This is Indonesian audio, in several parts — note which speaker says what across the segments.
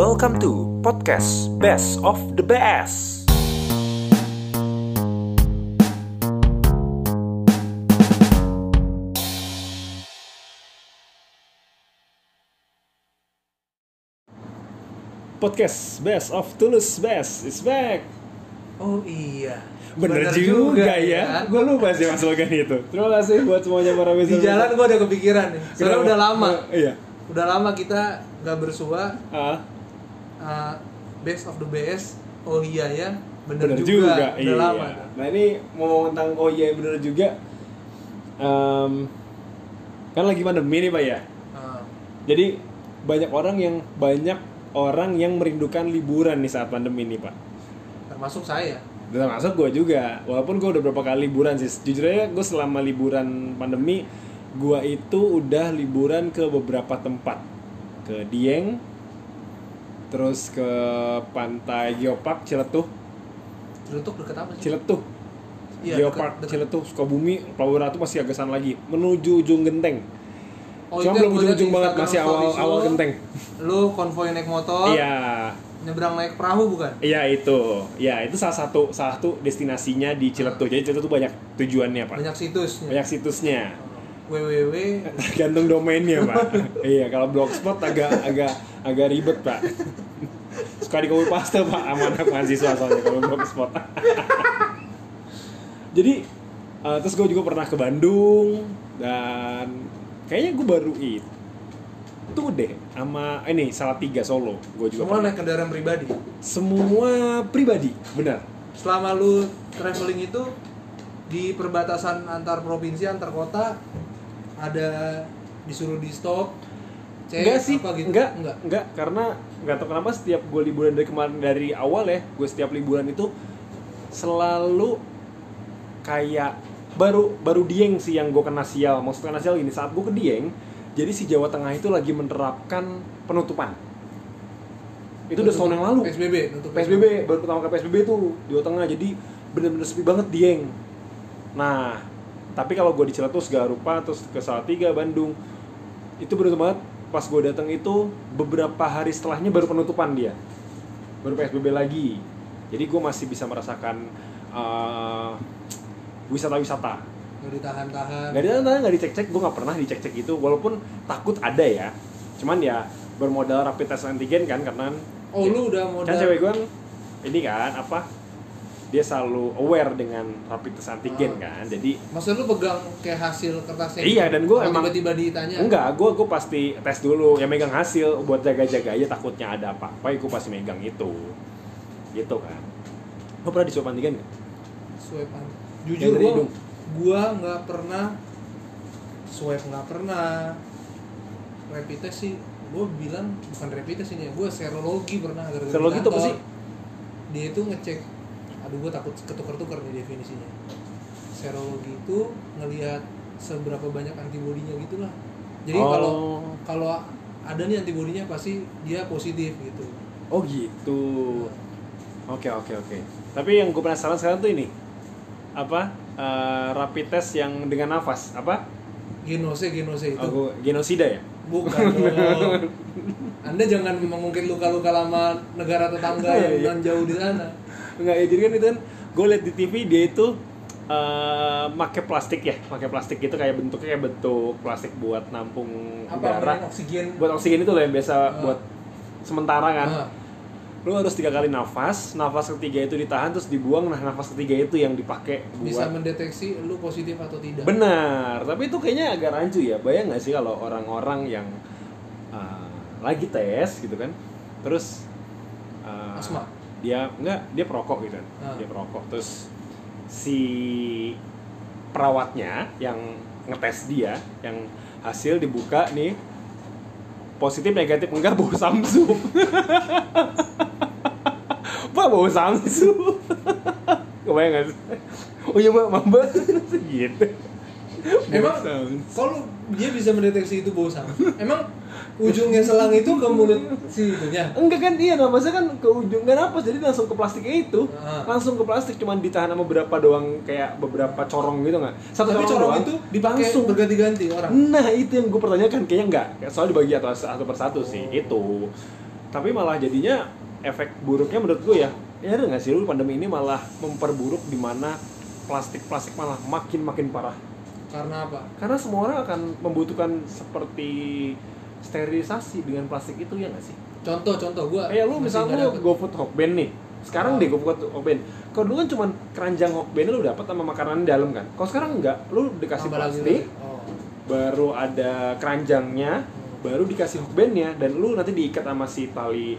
Speaker 1: Welcome to podcast Best of the Best. Podcast Best of Tulus Best is back.
Speaker 2: Oh iya.
Speaker 1: Bener, juga, ya. Gue lupa sih mas slogan itu. Terima kasih buat semuanya para
Speaker 2: Di jalan gua ada kepikiran nih. Soalnya udah lama.
Speaker 1: Oh, iya.
Speaker 2: Udah lama kita nggak bersua.
Speaker 1: Ah,
Speaker 2: uh, best of the best. Oh iya ya. Bener,
Speaker 1: bener
Speaker 2: juga.
Speaker 1: juga.
Speaker 2: Udah
Speaker 1: Iya.
Speaker 2: lama.
Speaker 1: Nah ini mau tentang oh iya bener juga. Em, kan lagi pandemi nih pak ya.
Speaker 2: Uh,
Speaker 1: Jadi banyak orang yang banyak orang yang merindukan liburan nih saat pandemi nih pak.
Speaker 2: termasuk saya.
Speaker 1: Termasuk gue juga. Walaupun gue udah berapa kali liburan sih. Jujur aja gue selama liburan pandemi gue itu udah liburan ke beberapa tempat. Ke Dieng, terus ke pantai Geopark Ciletuh,
Speaker 2: Celutuk deket apa sih?
Speaker 1: Ciletuh.
Speaker 2: Iya,
Speaker 1: Geopark
Speaker 2: deket- deket.
Speaker 1: Ciletuh, Sukabumi, Pelabuhan Ratu masih agak sana lagi, menuju ujung genteng.
Speaker 2: Oh,
Speaker 1: Cuma belum ujung-ujung banget, masih awal awal
Speaker 2: lu.
Speaker 1: genteng.
Speaker 2: Lu konvoy naik motor,
Speaker 1: Iya,
Speaker 2: nyebrang naik perahu bukan?
Speaker 1: iya itu, ya itu salah satu salah satu destinasinya di Ciletuh. Jadi Ciletuh tuh banyak tujuannya pak,
Speaker 2: Banyak situsnya.
Speaker 1: banyak situsnya.
Speaker 2: Www
Speaker 1: Tergantung domainnya pak. iya kalau blogspot agak agak agak ribet pak. Suka di copy paste pak sama anak mahasiswa soalnya kalau blogspot. Jadi eh, terus gue juga pernah ke Bandung dan kayaknya gue baru itu deh sama ini salah tiga Solo. Gue juga
Speaker 2: semua
Speaker 1: pernah.
Speaker 2: naik kendaraan pribadi.
Speaker 1: semua pribadi benar.
Speaker 2: Selama lu traveling itu di perbatasan antar provinsi antar kota ada disuruh di stop cek
Speaker 1: enggak sih,
Speaker 2: apa gitu
Speaker 1: enggak,
Speaker 2: enggak
Speaker 1: enggak, karena enggak tahu kenapa setiap gue liburan dari kemarin dari awal ya, gue setiap liburan itu selalu kayak baru baru Dieng sih yang gue kena sial. Maksud kena sial gini, saat gue ke Dieng, jadi si Jawa Tengah itu lagi menerapkan penutupan. Itu udah setahun yang lalu.
Speaker 2: PSBB nutup
Speaker 1: PSBB baru pertama kali PSBB tuh Jawa Tengah jadi bener-bener sepi banget Dieng. Nah, tapi kalau gue di Ciletuh segala rupa terus ke Salatiga Bandung itu bener banget. Pas gue datang itu beberapa hari setelahnya baru penutupan dia. Baru PSBB lagi. Jadi gue masih bisa merasakan uh, wisata-wisata.
Speaker 2: Nggak ditahan-tahan.
Speaker 1: Nggak ditahan nggak dicek-cek. Gue nggak pernah dicek-cek itu walaupun takut ada ya. Cuman ya bermodal rapid test antigen kan karena
Speaker 2: oh lu udah modal.
Speaker 1: Kan cewek gue ini kan apa dia selalu aware dengan rapid test antigen
Speaker 2: Ah.
Speaker 1: kan jadi
Speaker 2: maksud lu pegang kayak hasil kertasnya
Speaker 1: Iya, dan gua
Speaker 2: Apa
Speaker 1: emang-
Speaker 2: tiba-tiba ditanya
Speaker 1: enggak gue gue pasti tes dulu ya megang hasil buat jaga-jaga aja takutnya ada apa-apa gue pasti megang itu gitu kan lo pernah disuap antigen nggak? Yang
Speaker 2: jujur
Speaker 1: hidung.
Speaker 2: gua nggak pernah swipe nggak pernah rapid test sih gua bilang bukan rapid test ini ya gua serologi pernah gara-gara di
Speaker 1: Serologi itu apa sih?
Speaker 2: dia itu ngecek aduh gua takut ketukar-tukar nih definisinya. Serologi itu ngelihat seberapa banyak antibodinya gitulah. Jadi
Speaker 1: Oh.
Speaker 2: kalau kalau ada nih antibodinya pasti dia positif gitu.
Speaker 1: Oh gitu. Oke oke oke. Tapi yang gue penasaran sekarang tuh ini. Apa eh, rapid test yang dengan nafas apa?
Speaker 2: Genose genose itu.
Speaker 1: Oh, gua- genosida ya?
Speaker 2: Bukan dong. Anda jangan mengungkit luka-luka lama negara tetangga yang
Speaker 1: iya.
Speaker 2: jauh di sana.
Speaker 1: Enggak ya jadi kan itu kan gue liat di TV dia itu eh make plastik ya, pakai plastik gitu kayak bentuknya kayak bentuk plastik buat nampung
Speaker 2: Apa
Speaker 1: udara.
Speaker 2: oksigen?
Speaker 1: Buat oksigen itu loh yang biasa
Speaker 2: Ah.
Speaker 1: buat sementara kan.
Speaker 2: Ah,
Speaker 1: Lu harus tiga kali nafas, nafas ketiga itu ditahan terus dibuang, nah nafas ketiga itu yang dipakai
Speaker 2: bisa
Speaker 1: buat
Speaker 2: mendeteksi lu positif atau tidak.
Speaker 1: Benar, tapi itu kayaknya agak rancu ya. Bayang nggak sih kalau orang-orang yang uh, lagi tes gitu kan, terus uh,
Speaker 2: Asma?
Speaker 1: Dia enggak dia perokok gitu
Speaker 2: Ah.
Speaker 1: dia perokok terus si perawatnya yang ngetes dia, yang hasil dibuka nih positif negatif enggak bau samsu. Pak bau samsu. Kebayang gak sih? Oh iya mbak, mbak gitu.
Speaker 2: Emang kalau dia bisa mendeteksi itu bau sama. Emang ujungnya selang itu ke mulut si itunya.
Speaker 1: Enggak kan iya namanya kan ke ujung kan apa jadi langsung ke plastiknya itu.
Speaker 2: Ah.
Speaker 1: langsung ke plastik cuman ditahan sama beberapa doang kayak beberapa corong gitu nggak? Satu
Speaker 2: Tapi
Speaker 1: corong,
Speaker 2: corong
Speaker 1: doang,
Speaker 2: itu dipakai
Speaker 1: langsung
Speaker 2: berganti-ganti orang.
Speaker 1: nah itu yang gue pertanyakan. Kayaknya enggak soalnya dibagi atau satu persatu sih itu tapi malah jadinya efek buruknya menurut gue ya. Ya ada nggak sih? Lu pandemi ini malah memperburuk di mana plastik plastik malah makin makin parah
Speaker 2: karena apa?
Speaker 1: Karena semua orang akan membutuhkan seperti sterilisasi dengan plastik itu ya nggak sih?
Speaker 2: Contoh contoh gua
Speaker 1: kayak lu misalnya
Speaker 2: nggak
Speaker 1: lu. GoFood Hokben nih. Sekarang
Speaker 2: Oh.
Speaker 1: deh GoFood Hokben kalau dulu kan cuman keranjang Hokben lu dapat sama makanan dalam kan? Kalau sekarang enggak lu dikasih
Speaker 2: Tambah
Speaker 1: plastik
Speaker 2: oh.
Speaker 1: baru ada keranjangnya baru dikasih hokbennya dan lu nanti diikat sama si tali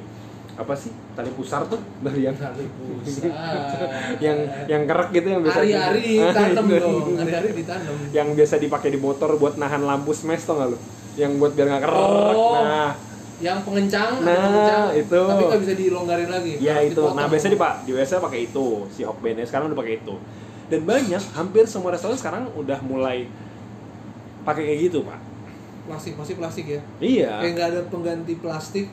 Speaker 1: apa sih? Tali pusar tuh? Dari yang
Speaker 2: Tali pusar.
Speaker 1: yang yang kerak gitu yang biasa
Speaker 2: hari-hari ditanam
Speaker 1: itu.
Speaker 2: dong. Hari-hari ditanam.
Speaker 1: Yang biasa dipakai di motor buat nahan lampu smash tau gak lu? Yang buat biar nggak kerak.
Speaker 2: Oh.
Speaker 1: nah.
Speaker 2: yang pengencang
Speaker 1: Nah,
Speaker 2: pengencang,
Speaker 1: itu.
Speaker 2: tapi nggak bisa dilonggarin lagi.
Speaker 1: Ya itu. Nah biasanya di pak di biasa pakai itu. Si hokbennya sekarang udah pakai itu. Dan banyak hampir semua restoran sekarang udah mulai pakai kayak gitu pak.
Speaker 2: Plastik pasti plastik ya?
Speaker 1: Iya.
Speaker 2: Kayak nggak ada pengganti plastik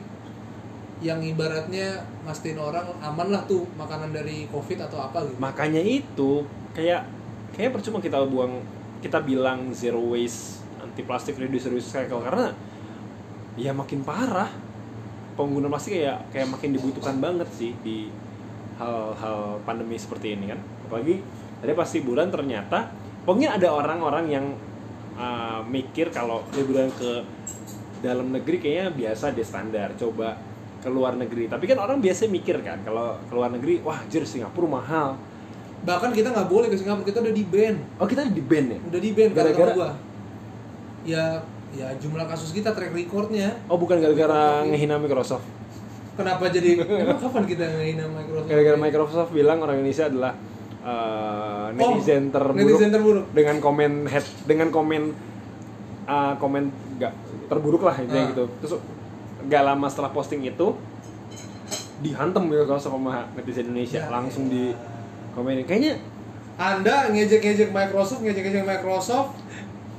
Speaker 2: yang ibaratnya mastiin orang aman lah tuh makanan dari covid atau apa gitu.
Speaker 1: Makanya itu kayak kayak percuma kita buang kita bilang zero waste anti plastik reduce recycle karena ya makin parah. Pengguna plastik kayak kayak makin dibutuhkan banget sih di hal-hal pandemi seperti ini kan. Apalagi tadi pas liburan ternyata pokoknya ada orang-orang yang uh, mikir kalau liburan ke dalam negeri kayaknya biasa deh standar. Coba ke luar negeri tapi kan orang biasa mikir kan kalau ke luar negeri wah jir Singapura mahal
Speaker 2: bahkan kita nggak boleh ke Singapura kita udah di ban
Speaker 1: Oh kita di band ya?
Speaker 2: udah di ban
Speaker 1: Gara-gara-
Speaker 2: gua ya ya jumlah kasus kita track recordnya
Speaker 1: Oh bukan gara-gara ngehina Microsoft.
Speaker 2: kenapa jadi emang kapan kita ngehina Microsoft
Speaker 1: Gara-gara Microsoft bilang orang Indonesia adalah uh, netizen
Speaker 2: Oh,
Speaker 1: terburuk
Speaker 2: netizen terburuk
Speaker 1: dengan komen head dengan komen uh, komen nggak terburuk lah intinya
Speaker 2: Ah.
Speaker 1: gitu. Terus nggak lama setelah posting itu dihantam Microsoft sama netizen Indonesia
Speaker 2: Ya,
Speaker 1: langsung
Speaker 2: ya.
Speaker 1: di komenin. Kayaknya
Speaker 2: Anda ngejek-ngejek Microsoft, ngejek-ngejek Microsoft,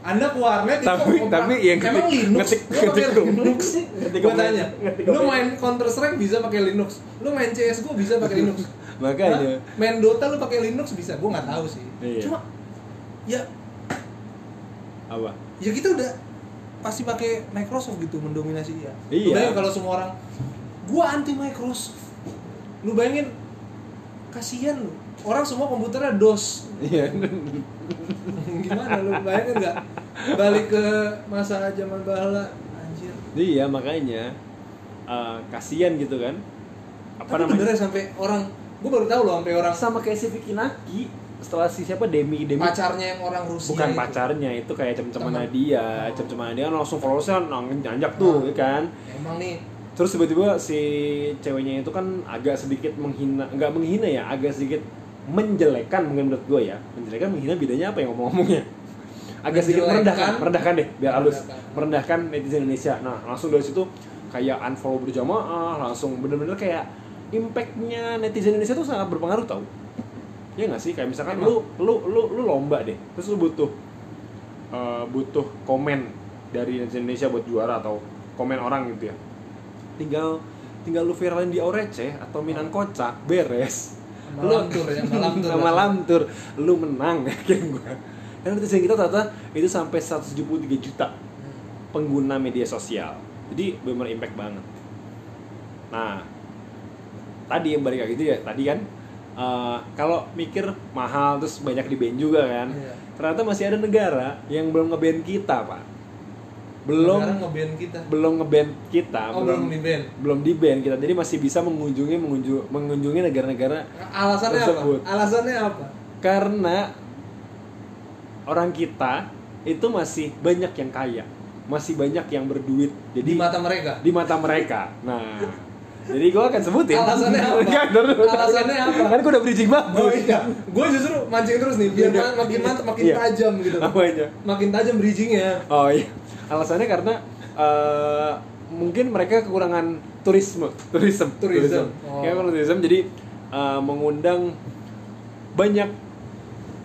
Speaker 2: Anda ke warnet
Speaker 1: Tapi-
Speaker 2: itu
Speaker 1: tapi yang
Speaker 2: emang Linux,
Speaker 1: ngetik-
Speaker 2: lu pakai
Speaker 1: ngetik
Speaker 2: Linux,
Speaker 1: ngetik
Speaker 2: gue
Speaker 1: komen-
Speaker 2: tanya, lu
Speaker 1: komen.
Speaker 2: main Counter Strike bisa pakai Linux, lu main CS gue bisa pakai Linux,
Speaker 1: makanya
Speaker 2: Hah? main Dota lu pakai Linux bisa, gue nggak tahu sih,
Speaker 1: Iya.
Speaker 2: cuma ya
Speaker 1: apa?
Speaker 2: ya kita udah pasti pakai Microsoft gitu mendominasi dia.
Speaker 1: Iya.
Speaker 2: Lu bayangin kalau semua orang, gua anti Microsoft, lu bayangin kasihan lu, orang semua komputernya DOS,
Speaker 1: Iya.
Speaker 2: gimana lu bayangin nggak balik ke masa zaman bala anjir
Speaker 1: Iya makanya uh, kasihan gitu kan. Apa
Speaker 2: tapi
Speaker 1: namanya?
Speaker 2: bener ya sampai orang gue baru tahu loh sampai orang
Speaker 1: sama kayak si Vicky Naki setelah si siapa Demi Demi?
Speaker 2: Pacarnya yang orang Rusia
Speaker 1: bukan
Speaker 2: itu.
Speaker 1: pacarnya itu kayak cem-ceman dia cem-ceman dia kan langsung followersnya nanjak tuh
Speaker 2: Oh.
Speaker 1: ya kan?
Speaker 2: emang nih.
Speaker 1: Terus tiba-tiba si ceweknya itu kan agak sedikit menghina nggak menghina ya agak sedikit menjelekan mungkin menurut gue ya. Menjelekan menghina bedanya apa yang ngomong-ngomongnya? Agak sedikit merendahkan merendahkan deh biar halus.
Speaker 2: Merendahkan
Speaker 1: netizen Indonesia. Nah langsung dari situ kayak unfollow berjamaah langsung bener-bener kayak impactnya netizen Indonesia tuh sangat berpengaruh tau ya nggak sih? Kayak misalkan lu lu lu lu lomba deh. Terus lu butuh eh, butuh komen dari Indonesia buat juara atau komen orang gitu ya. Tinggal tinggal lu viralin di Orece atau Minang Kocak beres.
Speaker 2: Malam tur ya malam tur.
Speaker 1: Sama malam tur. Lu menang yakin gua. Karena netizen kita ternyata itu sampai 173 juta pengguna media sosial. Jadi benar impact banget. Nah tadi yang balik kayak gitu ya tadi kan eh, kalau mikir mahal terus banyak di ban juga kan
Speaker 2: Iya.
Speaker 1: ternyata masih ada negara yang belum ngeban kita pak. Belum
Speaker 2: Sekarang nge-ban kita.
Speaker 1: belum ngeban kita
Speaker 2: oh belum di ban
Speaker 1: belum di ban kita. Jadi masih bisa mengunjungi mengunjungi, mengunjungi negara-negara
Speaker 2: alasannya
Speaker 1: Tersebut.
Speaker 2: apa alasannya apa?
Speaker 1: Karena orang kita itu masih banyak yang kaya masih banyak yang berduit. Jadi
Speaker 2: di mata mereka?
Speaker 1: di mata mereka. Nah jadi gue akan sebutin
Speaker 2: Alasannya apa?
Speaker 1: Nggak, ntar dulu.
Speaker 2: Alasannya apa?
Speaker 1: kan gue udah bridging bagus
Speaker 2: Oh iya, gue justru mancing terus nih biar
Speaker 1: Iya.
Speaker 2: ma- makin mantap, makin
Speaker 1: Iya.
Speaker 2: tajam gitu.
Speaker 1: Apanya?
Speaker 2: Makin tajam bridgingnya.
Speaker 1: oh iya alasannya karena eh, mungkin mereka kekurangan turisme turisme
Speaker 2: Tourism. Oh.
Speaker 1: Kayak kalau tourism jadi eh, mengundang banyak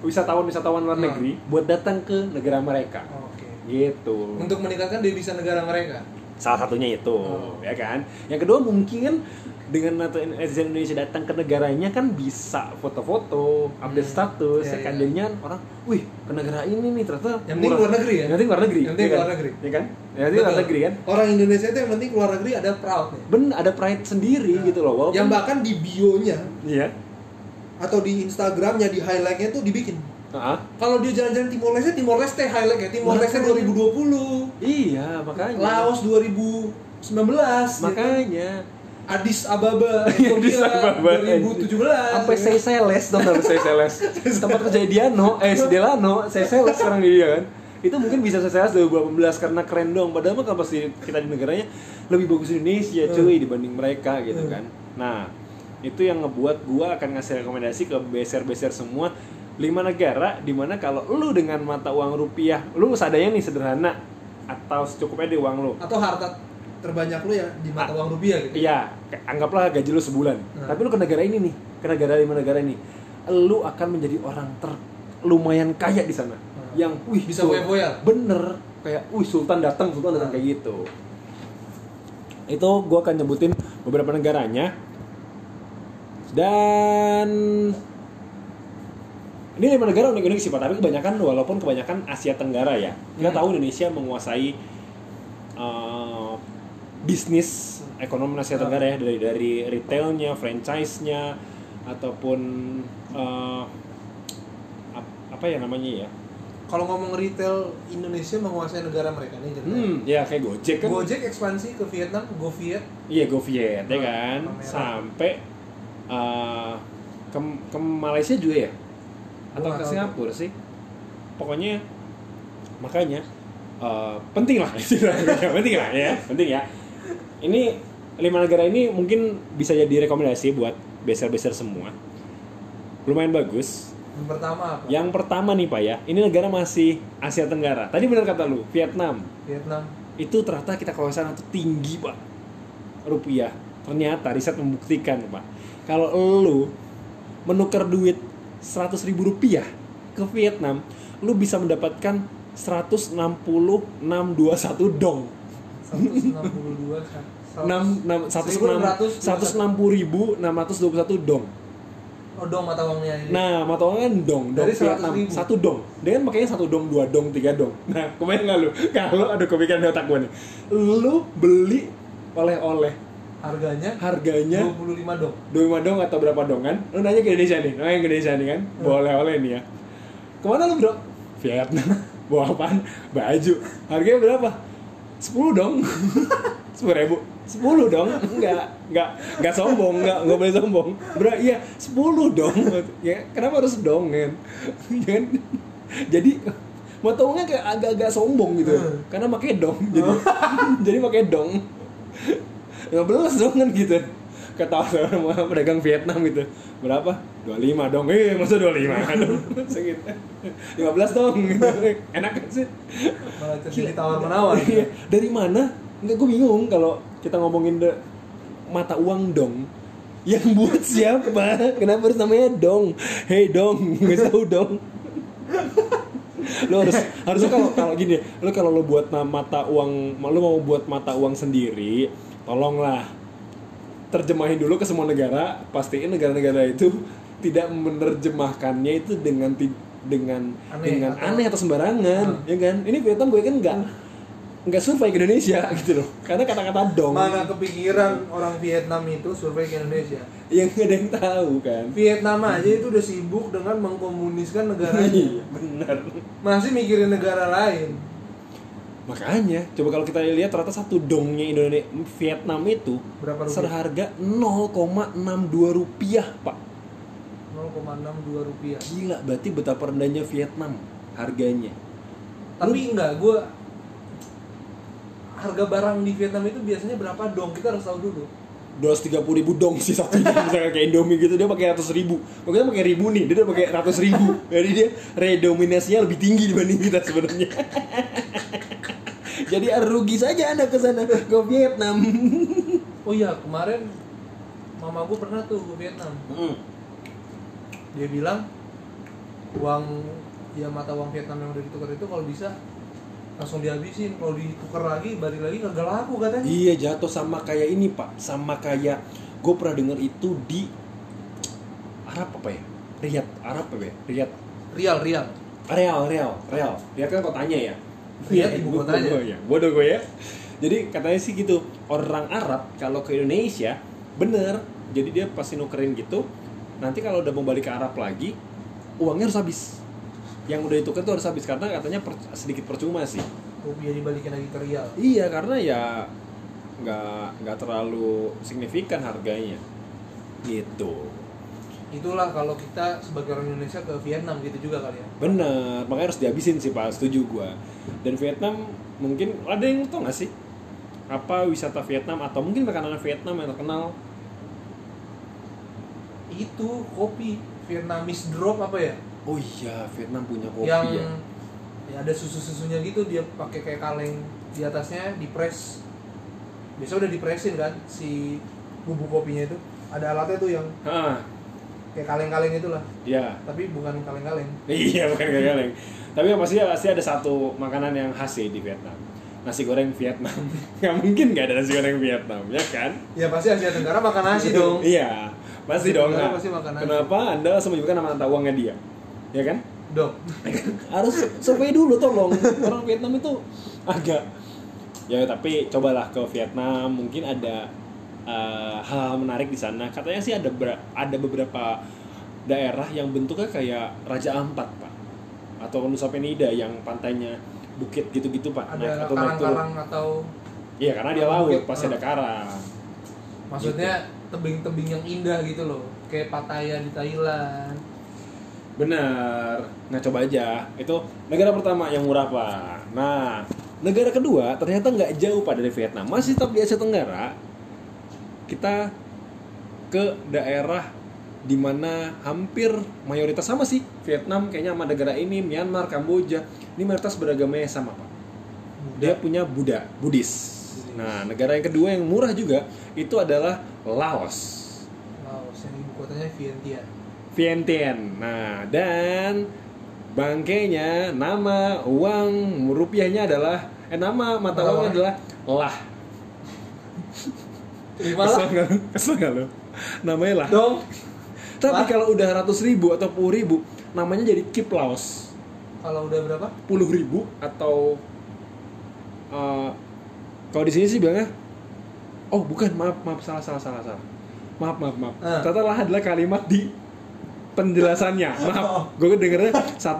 Speaker 1: wisatawan-wisatawan luar
Speaker 2: Hmm.
Speaker 1: negeri buat datang ke negara mereka
Speaker 2: Oke.
Speaker 1: gitu
Speaker 2: Untuk meningkatkan devisa negara mereka.
Speaker 1: Salah satunya itu
Speaker 2: Oh.
Speaker 1: ya kan yang kedua mungkin dengan netizen Indonesia datang ke negaranya kan bisa foto-foto update
Speaker 2: Hmm.
Speaker 1: status
Speaker 2: Iya,
Speaker 1: ya kan
Speaker 2: iya.
Speaker 1: jadinya orang wih ke negara ini nih ternyata
Speaker 2: Yang penting
Speaker 1: murah."
Speaker 2: luar negeri ya?
Speaker 1: yang penting luar negeri
Speaker 2: Yang penting
Speaker 1: ya kan?
Speaker 2: luar negeri.
Speaker 1: ya kan yang penting luar negeri kan
Speaker 2: Orang Indonesia itu yang penting keluar negeri ada proud nih.
Speaker 1: ben ada pride sendiri gitu loh walaupun
Speaker 2: Yang bahkan di bio-nya
Speaker 1: iya
Speaker 2: atau di Instagramnya di highlight-nya tuh dibikin.
Speaker 1: Ah,
Speaker 2: Kalau dia jalan-jalan Timor Leste, Timor Leste highlight ya Timor Leste
Speaker 1: Makanya.
Speaker 2: 2020,
Speaker 1: iya makanya.
Speaker 2: Laos 2019,
Speaker 1: makanya.
Speaker 2: Addis Ababa,
Speaker 1: Addis
Speaker 2: Ethiopia
Speaker 1: Ababa,
Speaker 2: 2017.
Speaker 1: sampai Seychelles dong kalau Seychelles? Tempat kerja Diano eh si Delano Seychelles sekarang dia kan? Itu mungkin bisa Seychelles 2018 karena keren dong. Padahal mah kan pasti kita di negaranya lebih bagus Indonesia cuy dibanding mereka gitu
Speaker 2: Hmm.
Speaker 1: kan. Nah itu yang ngebuat gua akan ngasih rekomendasi ke beser-beser semua lima negara di mana kalau lu dengan mata uang rupiah lu seadanya nih sederhana atau secukupnya di uang lu
Speaker 2: atau harta terbanyak lu ya di mata uang rupiah gitu.
Speaker 1: Iya, anggaplah gaji lu sebulan.
Speaker 2: Nah.
Speaker 1: Tapi lu ke negara ini nih, ke negara lima negara ini, lu akan menjadi orang ter lumayan kaya di sana.
Speaker 2: Nah.
Speaker 1: Yang wih
Speaker 2: Bisa
Speaker 1: sul-
Speaker 2: foya-foya.
Speaker 1: Bener, kayak wih sultan datang, sultan datang
Speaker 2: Nah.
Speaker 1: kayak gitu. Itu gua akan nyebutin beberapa negaranya. Dan ini lima negara unik-unik sih Pak, tapi kebanyakan walaupun kebanyakan Asia Tenggara ya. Kita
Speaker 2: Hmm.
Speaker 1: tahu Indonesia menguasai uh, bisnis ekonomi Asia
Speaker 2: Ah.
Speaker 1: Tenggara ya dari dari retailnya, franchise-nya ataupun uh, ap- apa ya namanya ya?
Speaker 2: Kalau ngomong retail Indonesia menguasai negara mereka nih ceritanya.
Speaker 1: Hmm, ya kayak Gojek kan.
Speaker 2: Gojek ekspansi ke Vietnam, GoViet.
Speaker 1: Iya GoViet ya
Speaker 2: Ah,
Speaker 1: kan, sampai uh, ke, ke Malaysia juga ya, atau ke. Singapura sih. Pokoknya makanya uh, penting lah, istilahnya. penting lah ya, penting ya. Ini lima negara ini mungkin bisa jadi rekomendasi buat beser-beser semua. Lumayan bagus.
Speaker 2: Yang pertama apa?
Speaker 1: Yang pertama nih pak ya, ini negara masih Asia Tenggara. Tadi benar kata lu, Vietnam
Speaker 2: Vietnam.
Speaker 1: itu ternyata kita kalau sana tuh tinggi pak rupiah ternyata riset membuktikan pak kalau lu menukar duit 100.000 ribu rupiah ke Vietnam lu bisa mendapatkan 160.621 dong
Speaker 2: 162
Speaker 1: 6 160 ribu 621 dong
Speaker 2: Oh dong mata uangnya ini.
Speaker 1: Nah, mata uangnya dong, dong
Speaker 2: Dari 100.000.
Speaker 1: Vietnam. Satu dong. Dia kan makanya satu dong, dua dong, tiga dong. Nah, kebayang nggak lu? Kalau aduh kepikiran di otak gue nih. Lu beli oleh-oleh
Speaker 2: harganya
Speaker 1: harganya
Speaker 2: 25 dong.
Speaker 1: 25 dong atau berapa dong kan? Lu nanya ke Indonesia nih, nanya ke Indonesia nih kan, bawa oleh-oleh nih ya. Ke mana lu bro? Vietnam. Bawa apaan? Baju. Harganya berapa? 10 dong. 10 ribu. 10 dong. Enggak, enggak, enggak sombong, enggak, enggak boleh sombong. Bro, iya 10 dong. Ya, kenapa harus dong kan? Ya kan? Jadi mata uangnya kayak agak-agak sombong gitu.
Speaker 2: Hmm.
Speaker 1: Karena pakai dong. Jadi jadi pakai dong. 15 dong kan gitu. Kata sama pedagang Vietnam gitu. Berapa? 25 dong. Eh masa 25 dong Masa gitu 15 dong. Gitu. enak kan sih?
Speaker 2: Malah jadi tawar menawar.
Speaker 1: Iya. dari mana? Enggak gue bingung kalau kita ngomongin de- mata uang dong. Yang buat siapa? Kenapa harus namanya dong? Hey dong. Nggak tahu dong. Lo harus harusnya kalau kalau gini lo kalau lo buat na- mata uang lo mau buat mata uang sendiri tolonglah terjemahin dulu ke semua negara pastiin negara-negara itu tidak menerjemahkannya itu dengan dengan
Speaker 2: Aneh,
Speaker 1: dengan
Speaker 2: atau-
Speaker 1: aneh atau sembarangan
Speaker 2: Hmm.
Speaker 1: ya kan ini Vietnam gue kan nggak nggak survei ke Indonesia gitu loh karena kata-kata dong
Speaker 2: Mana kepikiran orang Vietnam itu survei ke Indonesia.
Speaker 1: yang nggak ada yang tahu kan
Speaker 2: Vietnam aja itu udah sibuk dengan mengkomuniskan negaranya.
Speaker 1: Benar
Speaker 2: Masih mikirin negara lain.
Speaker 1: Makanya coba kalau kita lihat ternyata satu dongnya Indonesia Vietnam itu
Speaker 2: Berapa rupiah?
Speaker 1: seharga 0,62 rupiah pak
Speaker 2: 0,62 rupiah.
Speaker 1: gila berarti betapa rendahnya Vietnam harganya
Speaker 2: Tapi enggak, gue harga barang di Vietnam itu biasanya berapa dong? Kita harus tahu dulu.
Speaker 1: 230 ribu dong sih satunya misalnya kayak Indomie gitu dia pakai ratus ribu makanya pakai ribu nih dia udah pakai ratus ribu jadi dia redominasinya lebih tinggi dibanding kita sebenarnya jadi rugi saja anda ke sana ke Vietnam
Speaker 2: Oh iya, kemarin mama gue pernah tuh ke Vietnam.
Speaker 1: Hmm.
Speaker 2: Dia bilang uang ya mata uang Vietnam yang udah ditukar itu kalau bisa langsung dihabisin kalau ditukar lagi balik lagi kagak laku katanya
Speaker 1: Iya jatuh sama kayak ini pak, sama kayak gue pernah denger itu di Arab apa ya? Riyadh, Arab apa ya? Riyadh,
Speaker 2: real real
Speaker 1: Real, Real, Real. Riyadh kan kotanya ya.
Speaker 2: Riyadh
Speaker 1: Iya,
Speaker 2: ibu kotanya.
Speaker 1: gua- ya. Bodoh gue ya. Jadi katanya sih gitu, orang Arab kalau ke Indonesia bener, jadi dia pasti nukerin gitu. Nanti kalau udah mau balik ke Arab lagi, uangnya harus habis. Yang udah ditukar tuh harus habis karena katanya per- sedikit percuma sih.
Speaker 2: rupiah dibalikin lagi ke real
Speaker 1: Iya karena ya nggak nggak terlalu signifikan harganya gitu.
Speaker 2: itulah kalau kita sebagai orang Indonesia ke Vietnam gitu juga kali ya
Speaker 1: Bener, makanya harus dihabisin sih pak, setuju gua. Dan Vietnam mungkin ada yang tau gak sih apa wisata Vietnam atau mungkin makanan Vietnam yang terkenal?
Speaker 2: itu kopi Vietnamese drop apa ya
Speaker 1: Oh iya, Vietnam punya kopi
Speaker 2: yang
Speaker 1: ya.
Speaker 2: ya ada susu susunya gitu dia pakai kayak kaleng di atasnya di press biasa udah dipresin kan si bubuk kopinya itu ada alatnya tuh yang
Speaker 1: Ah,
Speaker 2: kayak kaleng-kaleng itulah
Speaker 1: ya.
Speaker 2: tapi bukan kaleng-kaleng
Speaker 1: Iya bukan kaleng. Tapi yang pasti pasti ada satu makanan yang khas di Vietnam. Nasi goreng Vietnam. Nggak mungkin nggak ada nasi goreng Vietnam, ya kan?
Speaker 2: ya pasti Asia Tenggara makan nasi dong
Speaker 1: Iya, pasti dong. Nah,
Speaker 2: pasti makan nasi.
Speaker 1: Kenapa Anda langsung menyebutkan nama mata uangnya dia? Ya kan?
Speaker 2: dong
Speaker 1: Harus survei dulu tolong. Orang Vietnam itu agak ya tapi cobalah ke Vietnam, mungkin ada eh, hal-hal menarik di sana. Katanya sih ada ber- ada beberapa daerah yang bentuknya kayak Raja Ampat, Pak. Atau Nusa Penida yang pantainya bukit gitu-gitu, Pak. Naik
Speaker 2: ada
Speaker 1: atau naik turun.
Speaker 2: karang-karang atau
Speaker 1: Iya, karena dia laut,
Speaker 2: Bukit,
Speaker 1: pasti
Speaker 2: ah.
Speaker 1: ada karang.
Speaker 2: maksudnya tebing-tebing yang indah gitu loh kayak Pattaya di Thailand
Speaker 1: Benar. Nah, coba aja. Itu negara pertama yang murah, Pak. Nah, negara kedua ternyata nggak jauh Pak dari Vietnam. Masih tetap di Asia Tenggara. Kita ke daerah di mana hampir mayoritas sama sih Vietnam kayaknya sama negara ini Myanmar Kamboja ini mayoritas beragamanya sama pak dia punya Buddha Buddhis nah negara yang kedua yang murah juga itu adalah Laos
Speaker 2: Laos yang ibu kotanya Vientiane
Speaker 1: Vientiane. Nah, dan bangkainya nama uang rupiahnya adalah eh nama mata uangnya
Speaker 2: uang.
Speaker 1: adalah lah.
Speaker 2: terima
Speaker 1: Kesel nggak? Kesel nggak lu? Namanya lah.
Speaker 2: dong
Speaker 1: Tapi
Speaker 2: Lah.
Speaker 1: kalau udah ratus ribu atau puluh ribu, namanya jadi Kip Laos.
Speaker 2: kalau udah berapa
Speaker 1: Puluh ribu atau eh, kalau di sini sih bilangnya, oh bukan maaf maaf salah salah salah salah. Maaf maaf maaf.
Speaker 2: Ah.
Speaker 1: Ternyata lah adalah kalimat di penjelasannya.
Speaker 2: Oh.
Speaker 1: Maaf, gue dengernya 1,72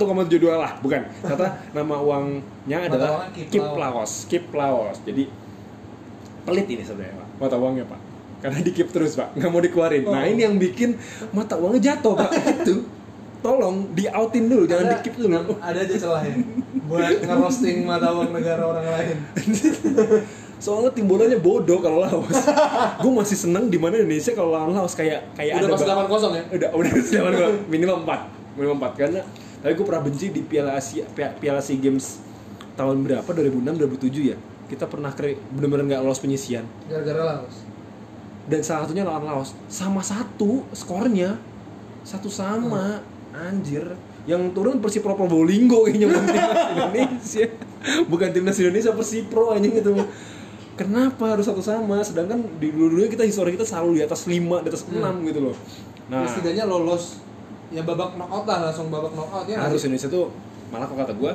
Speaker 1: lah, bukan. Ternyata nama uangnya adalah
Speaker 2: Kip
Speaker 1: Kip
Speaker 2: Laos.
Speaker 1: Kip Laos. Jadi pelit ini sebenarnya Pak. Mata uangnya Pak. Karena dikip terus Pak, nggak mau dikeluarin. Nah
Speaker 2: Oh.
Speaker 1: ini yang bikin mata uangnya jatuh Pak. Itu. Tolong dioutin dulu, jangan
Speaker 2: Ada-
Speaker 1: dikip dulu.
Speaker 2: ada aja celah ya buat ngerosting mata uang negara orang lain
Speaker 1: Soalnya timbulannya bodoh kalau Laos. gue masih seneng di mana Indonesia kalau lawan Laos. Kayak kayak
Speaker 2: udah
Speaker 1: ada
Speaker 2: delapan kosong ya?
Speaker 1: Udah udah gue minimal 4 minimal 4 karena tapi gue pernah benci di Piala Asia Pia- Piala SEA Games tahun berapa? 2006 2007 ya? Kita pernah kre- bener-bener nggak lolos penyisian.
Speaker 2: Gara-gara Laos.
Speaker 1: Dan salah satunya lawan Laos. Sama satu skornya. Satu sama. Anjir. Yang turun Persipro Probolinggo kayaknya bukan timnas Indonesia. Bukan timnas Indonesia Persipro anjing itu kenapa harus satu sama? Sedangkan di dulu dulunya kita histori kita selalu di atas 5 di atas 6
Speaker 2: Hmm.
Speaker 1: gitu loh. Nah.
Speaker 2: Ya setidaknya lolos. Ya babak knockout lah langsung babak knockout ya.
Speaker 1: Harus Indonesia tuh malah kok kata gue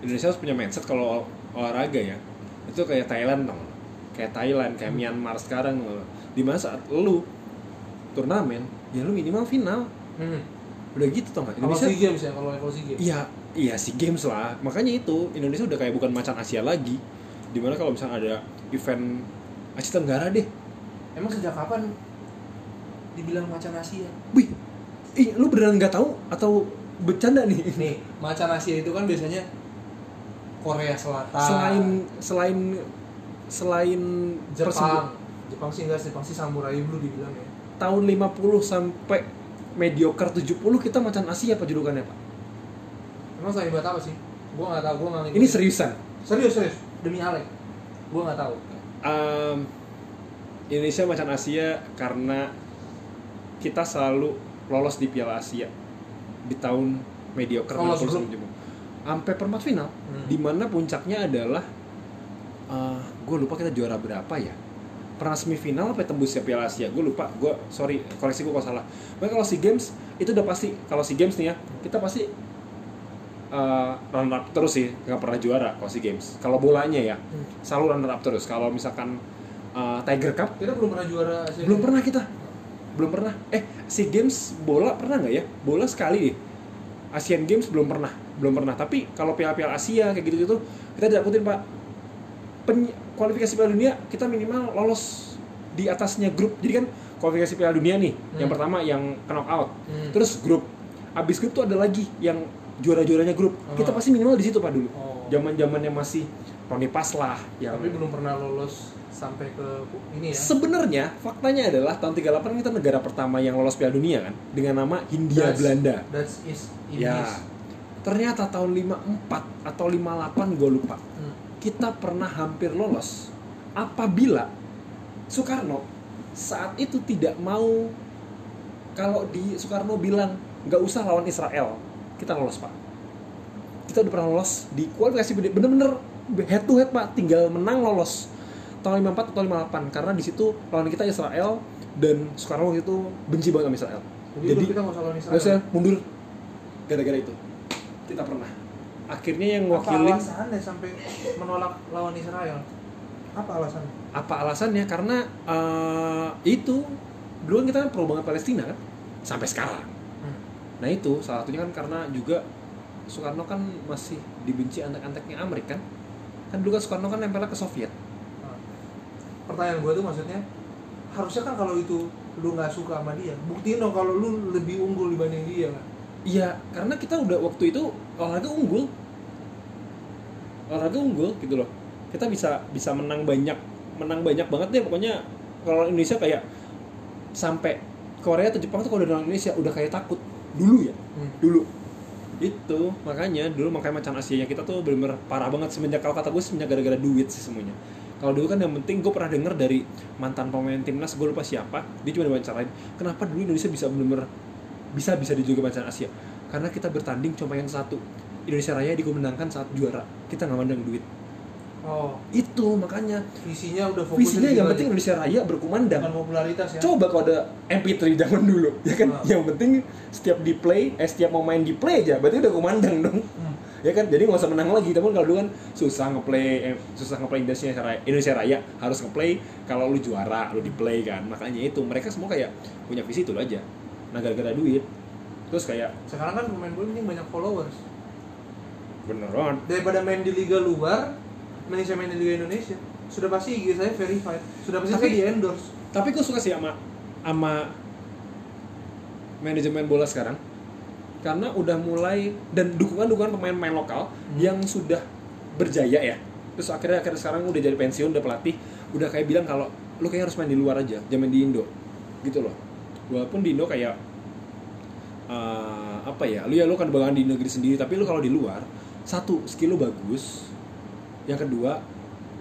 Speaker 1: Indonesia harus punya mindset kalau olahraga ya. Itu kayak Thailand dong kayak Thailand kayak Myanmar sekarang loh. di mana saat lu turnamen ya lu minimal final.
Speaker 2: Hmm.
Speaker 1: udah gitu tau
Speaker 2: Kalau
Speaker 1: Indonesia
Speaker 2: SEA Games ya kalau level SEA Games.
Speaker 1: Iya iya si games lah. Makanya itu Indonesia udah kayak bukan macan Asia lagi di mana kalau misalnya ada event Asia Tenggara deh.
Speaker 2: Emang sejak kapan dibilang macan Asia?
Speaker 1: Wih ih lu beneran nggak tahu? Atau bercanda nih?
Speaker 2: Nih macan Asia itu kan biasanya Korea Selatan.
Speaker 1: Selain selain selain
Speaker 2: Jepang. Jepang sih enggak Jepang sih samurai blue dibilang ya.
Speaker 1: Tahun 50 sampai mediocre 70 kita macan Asia apa julukannya pak?
Speaker 2: Emang saya buat apa sih? Gua nggak tahu gua nggak
Speaker 1: ini seriusan?
Speaker 2: Serius serius demi Alek gua nggak tahu
Speaker 1: Em, Indonesia macan Asia karena kita selalu lolos di Piala Asia di tahun mediocre
Speaker 2: Lolos
Speaker 1: 60
Speaker 2: grup.
Speaker 1: sampai 70. sampai perempat final
Speaker 2: Hmm.
Speaker 1: di mana puncaknya adalah gue lupa kita juara berapa ya pernah semifinal apa tembus ya Piala Asia gue lupa gue sorry koreksi gue kalau salah Makanya kalau si games itu udah pasti kalau si games nih ya kita pasti uh, runner up terus sih nggak pernah juara kalau si games. Kalau bolanya ya
Speaker 2: Hmm.
Speaker 1: selalu runner up terus. Kalau misalkan uh, Tiger Cup
Speaker 2: kita belum pernah juara Asia
Speaker 1: belum pernah kita. Belum pernah. Eh si games bola pernah nggak ya? Bola sekali deh. Asian Games belum pernah. Belum pernah. Tapi kalau piala-piala Asia kayak gitu gitu kita dapetin pak. Pen- kualifikasi Piala Dunia kita minimal lolos di atasnya grup. Jadi kan kualifikasi Piala Dunia nih yang
Speaker 2: Hmm.
Speaker 1: pertama yang knock out.
Speaker 2: Hmm.
Speaker 1: terus grup. Abis grup tuh ada lagi yang juara-juaranya grup kita
Speaker 2: Oh.
Speaker 1: pasti minimal di situ pak dulu
Speaker 2: Oh.
Speaker 1: zaman zamannya masih Roni Pas lah yang
Speaker 2: tapi belum pernah lolos sampai ke ini ya
Speaker 1: Sebenarnya faktanya adalah tahun 38 kita negara pertama yang lolos Piala Dunia kan dengan nama Hindia
Speaker 2: That's-
Speaker 1: Belanda.
Speaker 2: that's is
Speaker 1: Ya.
Speaker 2: Indies.
Speaker 1: Ternyata tahun 54 atau 58 gue lupa.
Speaker 2: Hmm.
Speaker 1: Kita pernah hampir lolos apabila Soekarno saat itu tidak mau kalau di Soekarno bilang nggak usah lawan Israel, kita lolos pak. Kita udah pernah lolos di kualifikasi bener-bener head to head pak, tinggal menang lolos tahun 54 atau 58 karena di situ lawan kita Israel dan Soekarno waktu itu benci banget sama Israel.
Speaker 2: jadi,
Speaker 1: Jadi
Speaker 2: kita nggak usah lawan Israel
Speaker 1: usah mundur gara-gara itu. Kita pernah. Akhirnya yang
Speaker 2: apa
Speaker 1: wakilin
Speaker 2: alasannya sampai menolak lawan Israel apa alasannya
Speaker 1: apa alasannya karena eh, itu dulu kan kita kan pro banget Palestina kan sampai sekarang. Nah itu salah satunya kan karena juga Soekarno kan masih dibenci antek-anteknya Amerika kan? Kan dulu kan Soekarno kan nempelnya ke Soviet.
Speaker 2: Nah, pertanyaan gue tuh maksudnya harusnya kan kalau itu lu nggak suka sama dia buktiin dong kalau lu lebih unggul dibanding dia kan
Speaker 1: iya karena kita udah waktu itu olahraga unggul. Olahraga unggul gitu loh. Kita bisa bisa menang banyak menang banyak banget deh pokoknya. Kalau Indonesia kayak sampai Korea atau Jepang tuh kalau udah Indonesia udah kayak takut dulu ya? Dulu. Itu makanya dulu makanya macan Asia kita tuh bener-bener parah banget semenjak kalau kata gue semenjak gara-gara duit sih semuanya. Kalau dulu kan yang penting gue pernah denger dari mantan pemain timnas gue lupa siapa dia cuma wawancarain kenapa dulu Indonesia bisa bener-bener bisa bisa dijuluki macan Asia? Karena kita bertanding cuma yang satu. Indonesia Raya dikumenangkan saat juara. Kita nggak mandang duit
Speaker 2: oh.
Speaker 1: Itu makanya.
Speaker 2: Visinya udah fokus
Speaker 1: visinya
Speaker 2: di
Speaker 1: yang penting
Speaker 2: aja.
Speaker 1: Indonesia Raya berkumandang.
Speaker 2: Bukan popularitas ya.
Speaker 1: Coba kalau ada MP3 zaman dulu ya kan?
Speaker 2: Ah.
Speaker 1: yang penting setiap di play eh setiap mau main di play aja berarti udah kumandang dong.
Speaker 2: Hmm.
Speaker 1: ya kan? Jadi nggak usah menang lagi. Tapi kalau dulu kan susah ngeplay eh, susah ngeplay Indonesia Raya, Indonesia Raya harus ngeplay kalau lu juara lu di play kan. Makanya itu mereka semua kayak punya visi itu aja. Nah gara-gara duit. Terus kayak
Speaker 2: sekarang kan pemain bola ini banyak followers.
Speaker 1: Bener banget
Speaker 2: daripada main di liga luar main di liga Indonesia. Sudah pasti IG saya verified. Sudah pasti
Speaker 1: Tapi-
Speaker 2: saya di endorse
Speaker 1: tapi gue suka sih sama sama manajemen bola sekarang. Karena udah mulai dan dukungan-dukungan pemain-pemain lokal
Speaker 2: Hmm.
Speaker 1: yang sudah berjaya ya. Terus akhirnya akhirnya sekarang udah jadi pensiun udah pelatih. Udah kayak bilang kalau lu kayak harus main di luar aja jangan main di Indo. Gitu loh. Walaupun di Indo kayak eh, apa ya lu ya lu kan bangun di negeri sendiri tapi lu kalau di luar satu skill lu bagus yang kedua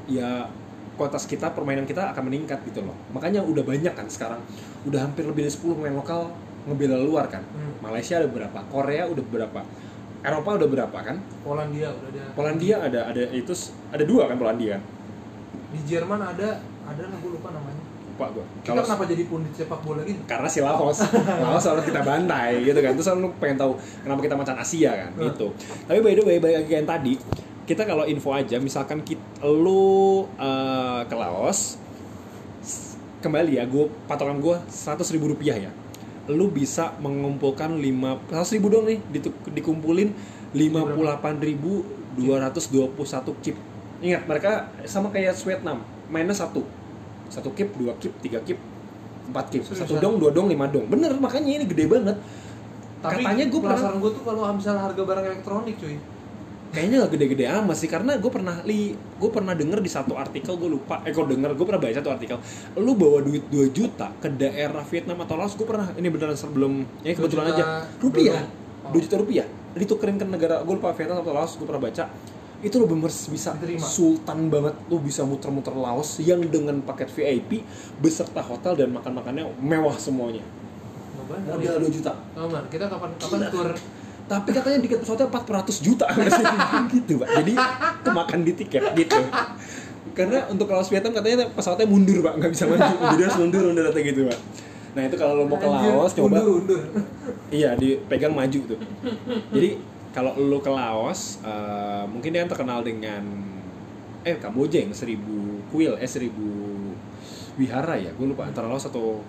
Speaker 1: ya kualitas kita permainan kita akan meningkat gitu loh. Makanya udah banyak kan sekarang. Udah hampir lebih dari 10 pemain lokal ngebela luar kan.
Speaker 2: Hmm.
Speaker 1: Malaysia ada berapa? Korea udah berapa? Eropa udah berapa kan?
Speaker 2: Polandia udah ada.
Speaker 1: Polandia ada ada itu ada dua kan Polandia? Kan
Speaker 2: di Jerman ada ada lah gue lupa namanya.
Speaker 1: Lupa gua.
Speaker 2: Kita
Speaker 1: kalau
Speaker 2: kenapa jadi pundit sepak bola gitu?
Speaker 1: Karena si Laos. Laos selalu kita bantai gitu kan. Terus lu pengen tahu kenapa kita macan Asia kan?
Speaker 2: Hmm.
Speaker 1: gitu. Tapi by the way balik lagi yang tadi kita kalau info aja misalkan kita, lu eh, ke Laos kembali ya gue patokan gue seratus ribu rupiah ya. Lu bisa mengumpulkan lima seratus ribu dong nih dikumpulin lima puluh delapan ribu dua ratus dua puluh satu kip ingat mereka sama kayak Vietnam mainnya satu. Satu kip dua kip tiga kip empat kip satu dong dua dong lima dong. Bener makanya ini gede banget.
Speaker 2: Tapi
Speaker 1: Katanya gua pernah-
Speaker 2: penasaran gue tuh kalau misalnya harga barang elektronik cuy
Speaker 1: kayaknya gak gede-gede amat sih karena gue pernah li gue pernah denger di satu artikel gue lupa eh gue denger gue pernah baca satu artikel lu bawa duit 2 juta ke daerah Vietnam atau Laos gue pernah ini beneran sebelum ya
Speaker 2: Dua
Speaker 1: kebetulan aja rupiah
Speaker 2: belum.
Speaker 1: 2 juta rupiah ditukerin ke negara gue lupa Vietnam atau Laos gue pernah baca itu lo bener bisa
Speaker 2: Diterima.
Speaker 1: sultan banget lu bisa muter-muter Laos yang dengan paket VIP beserta hotel dan makan-makannya mewah semuanya modal. 2 juta
Speaker 2: bener. kita kapan kapan tur
Speaker 1: tapi katanya tiket pesawatnya 400 juta gitu pak jadi kemakan di tiket gitu karena untuk ke Laos Vietnam katanya pesawatnya mundur pak nggak bisa maju jadi harus mundur mundur atau gitu pak nah itu kalau lo mau ke Laos coba
Speaker 2: undur, undur.
Speaker 1: Iya, dipegang maju tuh. Jadi kalau lu ke Laos, eh, mungkin dia kan terkenal dengan eh Kamboja yang seribu kuil, eh seribu wihara ya, gue lupa antara Laos atau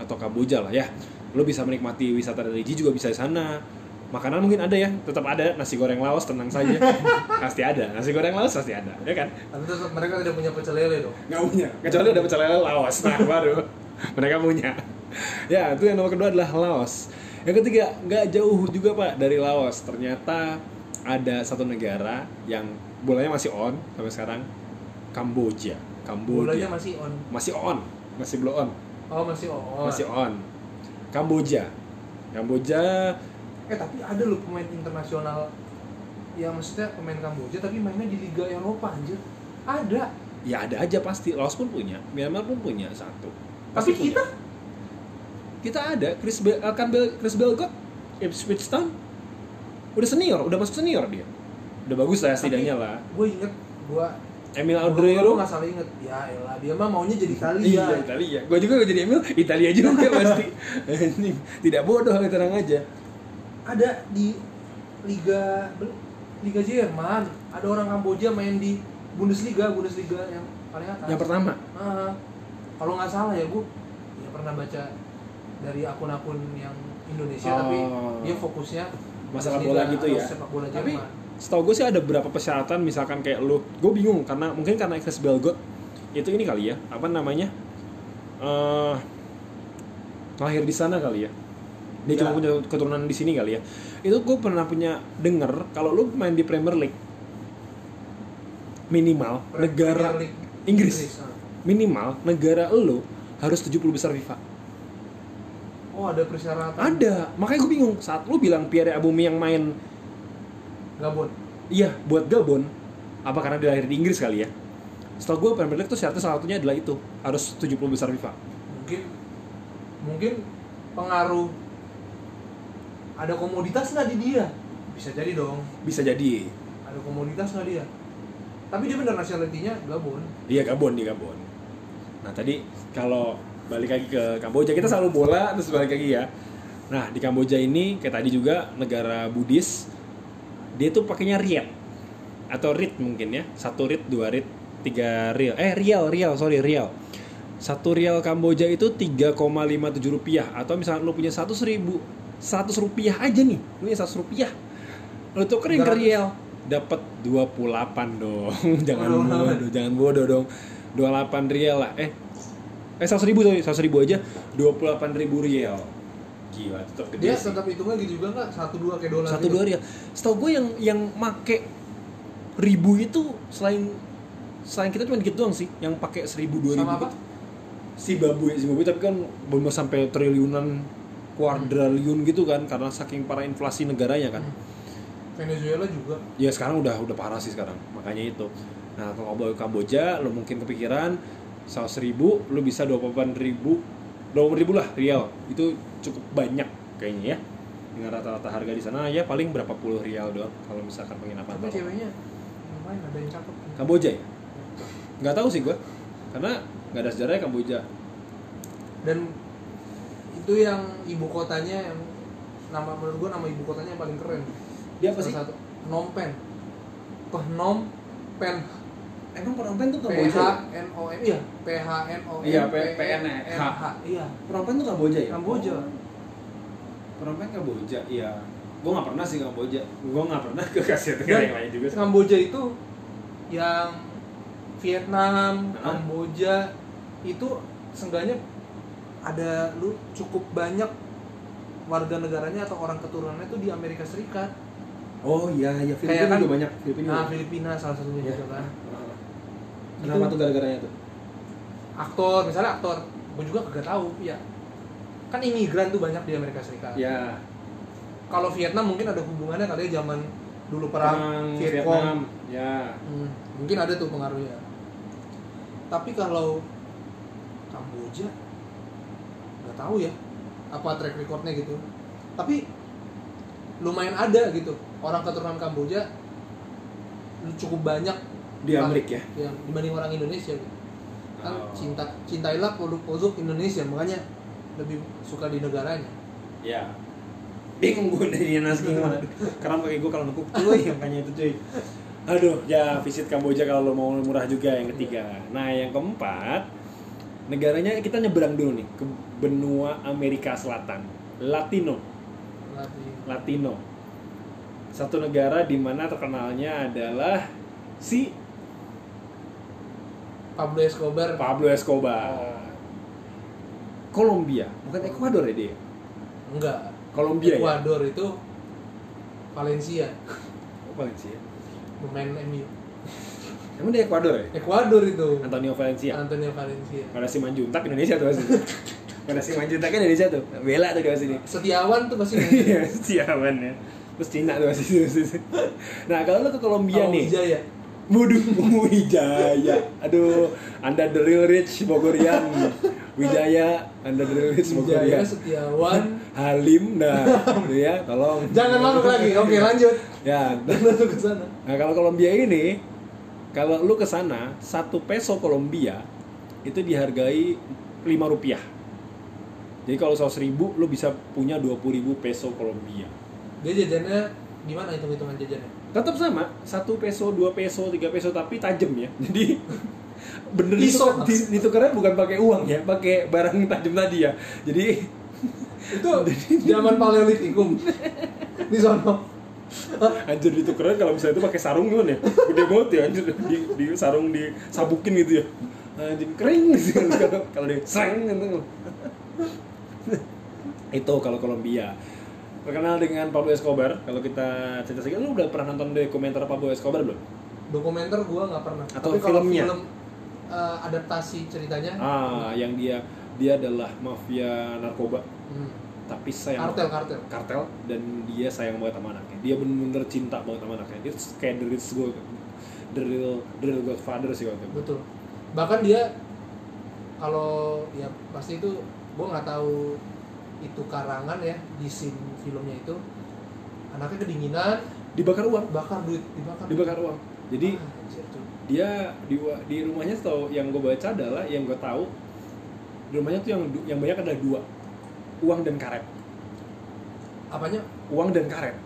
Speaker 1: atau Kamboja lah ya. Lu bisa menikmati wisata religi juga bisa di sana. Makanan mungkin ada ya, tetap ada nasi goreng Laos tenang saja, pasti ada nasi goreng Laos pasti ada, ya kan?
Speaker 2: Tapi mereka tidak punya pecel lele dong.
Speaker 1: Nggak punya, kecuali ada pecel lele Laos, nah baru mereka punya. Ya itu yang nomor kedua adalah Laos. Yang ketiga nggak jauh juga pak dari Laos. Ternyata ada satu negara yang bolanya masih on sampai sekarang, Kamboja. Kamboja
Speaker 2: Bolanya masih on.
Speaker 1: masih on, masih belum on,
Speaker 2: Oh masih on.
Speaker 1: masih on. Kamboja, Kamboja
Speaker 2: Eh tapi ada loh pemain internasional. Yang maksudnya pemain Kamboja tapi mainnya di Liga Eropa anjir. Ada.
Speaker 1: ya ada aja pasti. Laos pun punya, Myanmar pun punya satu.
Speaker 2: Tapi
Speaker 1: Pasti punya.
Speaker 2: kita?
Speaker 1: Kita ada. Chris Be uh, Campbell Chris Belgot Ipswich Town. Udah senior udah masuk senior dia. Udah bagus lah setidaknya lah.
Speaker 2: gue inget gue
Speaker 1: Emil
Speaker 2: gue
Speaker 1: Audrero
Speaker 2: nggak salah inget. Ya elah dia mah maunya jadi Italia.
Speaker 1: Iya Italia. Gue juga gak jadi Emil Italia juga pasti. Tidak bodoh tenang aja
Speaker 2: ada di Liga Liga Jerman. Ada orang Kamboja main di Bundesliga Bundesliga yang paling atas.
Speaker 1: Yang pertama?
Speaker 2: Ah, kalau nggak salah ya gue ya pernah baca dari akun-akun yang Indonesia
Speaker 1: Oh.
Speaker 2: tapi dia fokusnya
Speaker 1: Masalah bola gitu ya?
Speaker 2: sepak bola
Speaker 1: tapi setahu gue sih ada beberapa persyaratan misalkan kayak lu gue bingung karena mungkin karena Chris Belgot itu ini kali ya apa namanya eh lahir di sana kali ya dia cuma punya keturunan di sini kali ya itu gue pernah punya denger kalau lu main di Premier League minimal
Speaker 2: Pre-
Speaker 1: negara
Speaker 2: Premier League
Speaker 1: Inggris
Speaker 2: ah.
Speaker 1: minimal negara lu harus 70 besar FIFA
Speaker 2: oh ada persyaratan
Speaker 1: ada makanya gue bingung saat lu bilang Pierre Aubameyang main
Speaker 2: Gabon
Speaker 1: Iya, buat Gabon. Apa karena dia lahir di Inggris kali ya? Setahu gue Premier League tuh syaratnya salah satunya adalah itu harus 70 besar FIFA.
Speaker 2: mungkin mungkin pengaruh ada komoditas nggak di dia? Bisa jadi dong.
Speaker 1: Bisa jadi.
Speaker 2: ada komoditas nggak dia? Tapi dia benar nationality-nya Gabon.
Speaker 1: Iya Gabon di Gabon. Nah tadi kalau balik lagi ke Kamboja kita selalu bola terus balik lagi ya. Nah di Kamboja ini kayak tadi juga negara Buddhis dia tuh pakainya riat atau rit mungkin ya. Satu rit dua rit tiga rial eh rial rial sorry rial satu rial Kamboja itu 3,57 rupiah. Atau misalnya lu punya satu ribu 100 rupiah aja nih. Lu punya 100 rupiah. Lu tukerin ke
Speaker 2: 300.
Speaker 1: rial dapat 28 dong. Jangan
Speaker 2: Bodoh amat.
Speaker 1: bodoh jangan bodoh dong. 28 rial lah. Eh eh 100 ribu sorry 100 ribu aja. 28 ribu rial. Gila tetap gede
Speaker 2: dia
Speaker 1: sih.
Speaker 2: tetap hitungnya gitu juga nggak? satu dua kayak dolar
Speaker 1: satu
Speaker 2: gitu.
Speaker 1: dua rial. Setahu gue yang yang make ribu itu selain selain kita cuma dikit doang sih. Yang pakai seribu dua ribu
Speaker 2: sama apa?
Speaker 1: si babu si babu tapi kan belum sampai triliunan kuadriliun gitu kan karena saking para inflasi negaranya kan.
Speaker 2: Venezuela juga.
Speaker 1: Ya sekarang udah udah parah sih sekarang makanya itu. Nah kalau ke Kamboja lo mungkin kepikiran seratus ribu lo bisa dua ribu dua ribu lah rial. Itu cukup banyak kayaknya ya. Dengan rata-rata harga di sana ya paling berapa puluh rial doang kalau misalkan penginapan
Speaker 2: tapi ceweknya lumayan ada yang cakep.
Speaker 1: Kamboja ya? Nggak tahu sih gua karena nggak ada sejarahnya Kamboja.
Speaker 2: Dan itu yang ibu kotanya yang nama menurut gua nama ibu kotanya yang paling keren.
Speaker 1: Dia apa sih?
Speaker 2: satu. Phnom Penh. Phnom Penh.
Speaker 1: Emang Phnom Penh tuh
Speaker 2: P
Speaker 1: Kamboja
Speaker 2: H
Speaker 1: ya?
Speaker 2: N O M iya. P H N O M
Speaker 1: Iya,
Speaker 2: P
Speaker 1: P-
Speaker 2: N
Speaker 1: PNH.
Speaker 2: H. Iya.
Speaker 1: Phnom Penh tuh Kamboja ya?
Speaker 2: Kamboja.
Speaker 1: Phnom Penh Kamboja iya. Gua nggak pernah sih ke Kamboja. Gua nggak pernah ke Asia Tenggara yang lain juga sih.
Speaker 2: Kamboja itu yang Vietnam? Kamboja itu seenggaknya ada lu cukup banyak warga negaranya atau orang keturunannya itu di Amerika Serikat.
Speaker 1: Oh iya, iya
Speaker 2: Kayak
Speaker 1: Filipina
Speaker 2: kan-
Speaker 1: juga banyak. Filipina.
Speaker 2: Nah,
Speaker 1: juga.
Speaker 2: Filipina salah satunya
Speaker 1: Iya.
Speaker 2: juga kan.
Speaker 1: Ah.
Speaker 2: Itu
Speaker 1: Kenapa tuh gara-garanya tuh?
Speaker 2: aktor, misalnya aktor, gue juga kagak tahu, ya. Kan imigran tuh banyak di Amerika Serikat.
Speaker 1: Ya,
Speaker 2: Kalau Vietnam mungkin ada hubungannya kali ya zaman dulu perang, Vietcong.
Speaker 1: Vietnam. Ya.
Speaker 2: Hmm, mungkin ada tuh pengaruhnya. Tapi kalau Kamboja nggak tahu ya apa track recordnya gitu. Tapi lumayan ada gitu orang keturunan Kamboja cukup banyak
Speaker 1: Di Amerika ya?
Speaker 2: yang dibanding orang Indonesia gitu. kan
Speaker 1: Oh.
Speaker 2: cinta cintailah produk-produk Indonesia makanya lebih suka di negaranya
Speaker 1: Ya. Bingung gue dari nasi gimana. Karena pakai gue kalau nukuk cuy, makanya itu cuy. Aduh, ya visit Kamboja kalau lo mau murah juga yang ketiga. Nah, yang keempat, negaranya kita nyebrang dulu nih ke benua Amerika Selatan. Latino,
Speaker 2: Lagi
Speaker 1: Latino. Satu negara di mana terkenalnya adalah si
Speaker 2: Pablo Escobar
Speaker 1: Pablo Escobar. Kolombia, bukan Ekuador ya dia?
Speaker 2: enggak
Speaker 1: Kolombia ya?
Speaker 2: Ecuador itu Valencia
Speaker 1: Oh, Valencia.
Speaker 2: pemain MU
Speaker 1: Emang dia Ekuador ya?
Speaker 2: Ecuador itu
Speaker 1: Antonio Valencia.
Speaker 2: Antonio Valencia
Speaker 1: Pada si Manjuntak Indonesia tuh asli. Pada si Manjuntak kan Indonesia tuh. Bela tuh dia sini.
Speaker 2: Setiawan tuh pasti
Speaker 1: Iya, Setiawan ya. Terus Cina tuh asli. Nah, kalau lu ke Kolombia
Speaker 2: Kalau
Speaker 1: nih.
Speaker 2: Wijaya
Speaker 1: Waduh, Wijaya. Aduh, Anda the real rich Bogorian. Wijaya, Anda the real rich Bogorian.
Speaker 2: Wijaya Setiawan
Speaker 1: Halim, nah, gitu ya, tolong.
Speaker 2: jangan masuk lagi oke lanjut
Speaker 1: Ya,
Speaker 2: masuk ke sana
Speaker 1: Nah kalau Kolombia ini, kalau lu ke sana satu peso Kolombia itu dihargai 5 rupiah. Jadi kalau 100 ribu lu bisa punya 20 ribu peso Kolombia.
Speaker 2: dia jajannya gimana hitung hitungan jajannya
Speaker 1: Tetap sama, satu peso, dua peso, tiga peso tapi tajam ya. Jadi bener di- ditukarnya bukan pakai uang ya, pakai barang tajam tadi ya. Jadi
Speaker 2: itu zaman paleolitikum di sono
Speaker 1: anjir ditukarnya kalau misalnya itu pakai sarung gimana ya? Gede banget ya anjir. Di, di sarung disabukin gitu ya. Anjir kering gitu kalau kalau di sereng gitu. itu kalau Kolombia. Terkenal dengan Pablo Escobar. Kalau kita cerita sedikit lu udah pernah nonton dokumenter Pablo Escobar belum?
Speaker 2: Dokumenter gua nggak pernah.
Speaker 1: Atau
Speaker 2: tapi kalau
Speaker 1: filmnya?
Speaker 2: film eh, adaptasi ceritanya?
Speaker 1: Ah yang dia dia adalah mafia narkoba.
Speaker 2: Hmm,
Speaker 1: tapi sayang
Speaker 2: kartel kartel.
Speaker 1: Kartel dan dia sayang banget sama anaknya. Dia bener-bener cinta banget sama anaknya. Dia kayak the real go the real the real godfather sih waktu itu.
Speaker 2: Betul. Bahkan dia kalau ya pasti itu gua nggak tahu itu karangan ya di scene filmnya itu. Anaknya kedinginan.
Speaker 1: Dibakar uang.
Speaker 2: Bakar duit dibakar.
Speaker 1: Dibakar uang. Jadi
Speaker 2: Ah, anjir
Speaker 1: dia di di rumahnya tau yang gue baca adalah yang gue tahu di rumahnya tuh yang yang banyak ada dua uang dan karet.
Speaker 2: Apanya?
Speaker 1: Uang dan karet.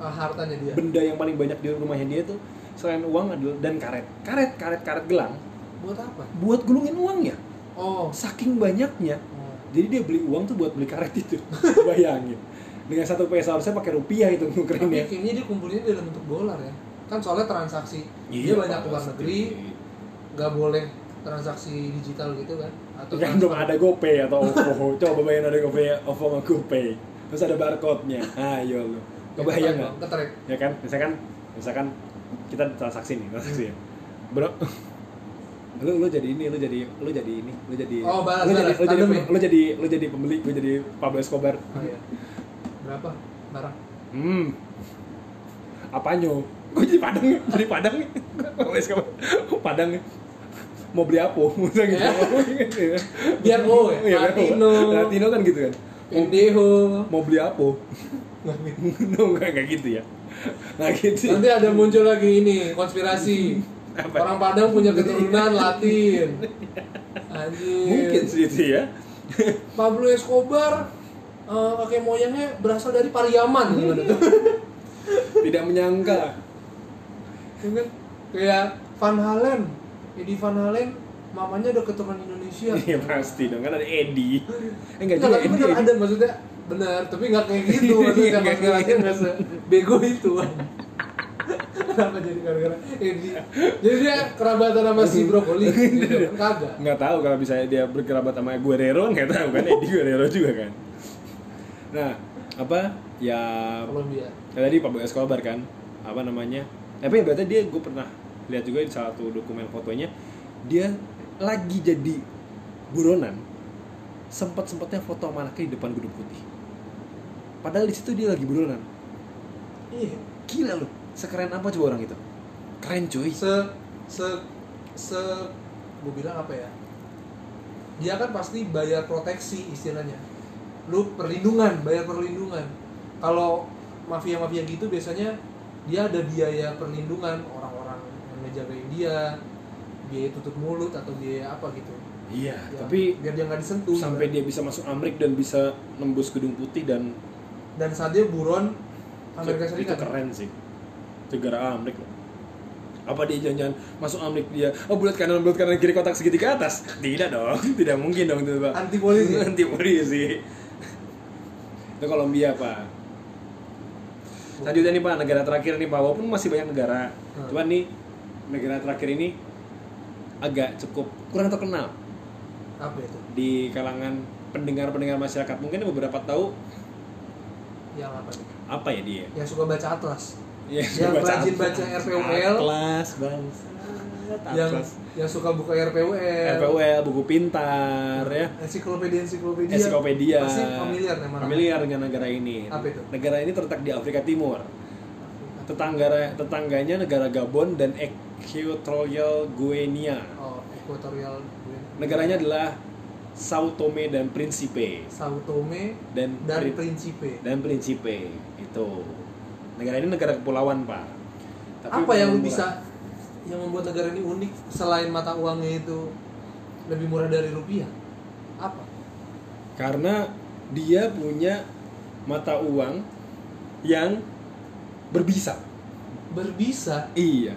Speaker 2: Ah, hartanya dia.
Speaker 1: Benda yang paling banyak di rumahnya dia tuh selain uang adalah dan karet. Karet karet karet gelang.
Speaker 2: Buat apa?
Speaker 1: Buat gulungin uangnya.
Speaker 2: Oh,
Speaker 1: saking banyaknya.
Speaker 2: Oh.
Speaker 1: jadi dia beli uang tuh buat beli karet itu. Bayangin. Dengan satu peso harusnya pakai rupiah itu
Speaker 2: tapi
Speaker 1: nukerinnya
Speaker 2: kayaknya dia kumpulinnya dalam bentuk dolar ya. Kan soalnya transaksi
Speaker 1: Iya,
Speaker 2: dia banyak ke luar negeri. nggak boleh transaksi digital gitu kan atau
Speaker 1: kan belum
Speaker 2: transfer.
Speaker 1: ada GoPay atau OVO coba bayangin ada GoPay OVO sama GoPay. Terus ada barcode-nya. Ayo lu. Kebayang nggak? Ya kan? Misalkan misalkan kita transaksi nih transaksi ya. Bro. Lu lu jadi ini lu jadi lu jadi ini lu jadi
Speaker 2: Oh, balas,
Speaker 1: lu jadi lu jadi
Speaker 2: ya?
Speaker 1: lu jadi lu jadi pembeli gue jadi Pablo Escobar.
Speaker 2: Oh, iya. berapa? Barang?
Speaker 1: Hmm. Apanya gue jadi padang jadi padang nih. Pablo Escobar. Padang nih mau beli apa? Misalnya gitu.
Speaker 2: Ya. biar oh ya?
Speaker 1: Iya?
Speaker 2: Latino.
Speaker 1: Latino kan gitu kan?
Speaker 2: Pendejo
Speaker 1: mau beli apa? Nggak kayak gitu ya. Nggak gitu.
Speaker 2: Nanti ada muncul lagi ini konspirasi.
Speaker 1: Apa?
Speaker 2: orang Padang punya keturunan Latin. Anjir
Speaker 1: mungkin sih itu ya.
Speaker 2: Pablo Escobar kakek moyangnya berasal dari Pariaman. Gimana tuh?
Speaker 1: Tidak menyangka.
Speaker 2: Ya kan? kayak Van Halen Eddie Van Halen mamanya ada keturunan Indonesia.
Speaker 1: Iya pasti dong kan ada Edi. Eh enggak juga Edi.
Speaker 2: bener ada maksudnya bener tapi nggak kayak gitu maksudnya
Speaker 1: Nggak
Speaker 2: konspirasi
Speaker 1: kayak
Speaker 2: nggak se bego itu. Kenapa jadi gara-gara Edi jadi dia kerabatan sama si brokoli gitu. Kan kagak.
Speaker 1: Enggak tahu kalau bisa dia berkerabat sama Guerrero enggak tahu kan Edi Guerrero juga kan. Nah, apa? Ya
Speaker 2: Kolombia
Speaker 1: ya tadi Pablo Escobar kan apa namanya? Tapi berarti dia gue pernah lihat juga di satu dokumen fotonya dia lagi jadi buronan sempat sempatnya foto sama anaknya di depan gedung putih. Padahal di situ dia lagi buronan.
Speaker 2: Iya
Speaker 1: gila loh sekeren apa coba orang itu? Keren cuy.
Speaker 2: Se se se gue bilang apa ya? Dia kan pasti bayar proteksi istilahnya. Lu perlindungan bayar perlindungan. Kalau mafia-mafia gitu biasanya dia ada biaya perlindungan ngejagain dia biaya tutup mulut atau biaya apa gitu.
Speaker 1: Iya
Speaker 2: Ya,
Speaker 1: tapi
Speaker 2: biar dia nggak disentuh
Speaker 1: sampai dia bisa masuk Amrik dan bisa nembus gedung putih dan
Speaker 2: dan saat dia buron Amerika
Speaker 1: itu
Speaker 2: Serikat
Speaker 1: keren sih. Negara Amrik loh. Apa dia jangan-jangan masuk Amrik dia? Oh bulat kanan bulat kanan kiri kotak segitiga atas? Tidak dong tidak mungkin dong itu pak
Speaker 2: anti polisi
Speaker 1: anti polisi. Itu Kolombia pak. Selanjutnya nih pak negara terakhir nih pak. Walaupun masih banyak negara
Speaker 2: Hmm.
Speaker 1: cuman nih negara terakhir ini agak cukup kurang terkenal
Speaker 2: apa itu
Speaker 1: di kalangan pendengar-pendengar masyarakat mungkin beberapa tahu
Speaker 2: yang apa nih
Speaker 1: apa ya dia
Speaker 2: yang suka baca atlas
Speaker 1: Ya,
Speaker 2: Yang rajin baca RPUL.
Speaker 1: Atlas, bang.
Speaker 2: yang yang suka buka RPUL
Speaker 1: RPUL, buku pintar ya.
Speaker 2: ensiklopedia ensiklopedia
Speaker 1: Ensiklopedia.
Speaker 2: pasti familiar
Speaker 1: Familiar dengan negara ini.
Speaker 2: Apa itu?
Speaker 1: Negara ini terletak di Afrika Timur. Tetangga tetangganya negara Gabon dan Equatorial Guinea.
Speaker 2: oh Equatorial Guinea.
Speaker 1: Negaranya adalah Sao Tome dan Principe
Speaker 2: Sao Tome
Speaker 1: dan
Speaker 2: dan
Speaker 1: Pri-
Speaker 2: Principe
Speaker 1: dan Principe itu. Negara ini negara kepulauan, Pak. Tapi
Speaker 2: apa yang
Speaker 1: murah.
Speaker 2: bisa yang membuat negara ini unik selain mata uangnya itu lebih murah dari rupiah apa
Speaker 1: karena dia punya mata uang yang berbisa.
Speaker 2: berbisa
Speaker 1: Iya.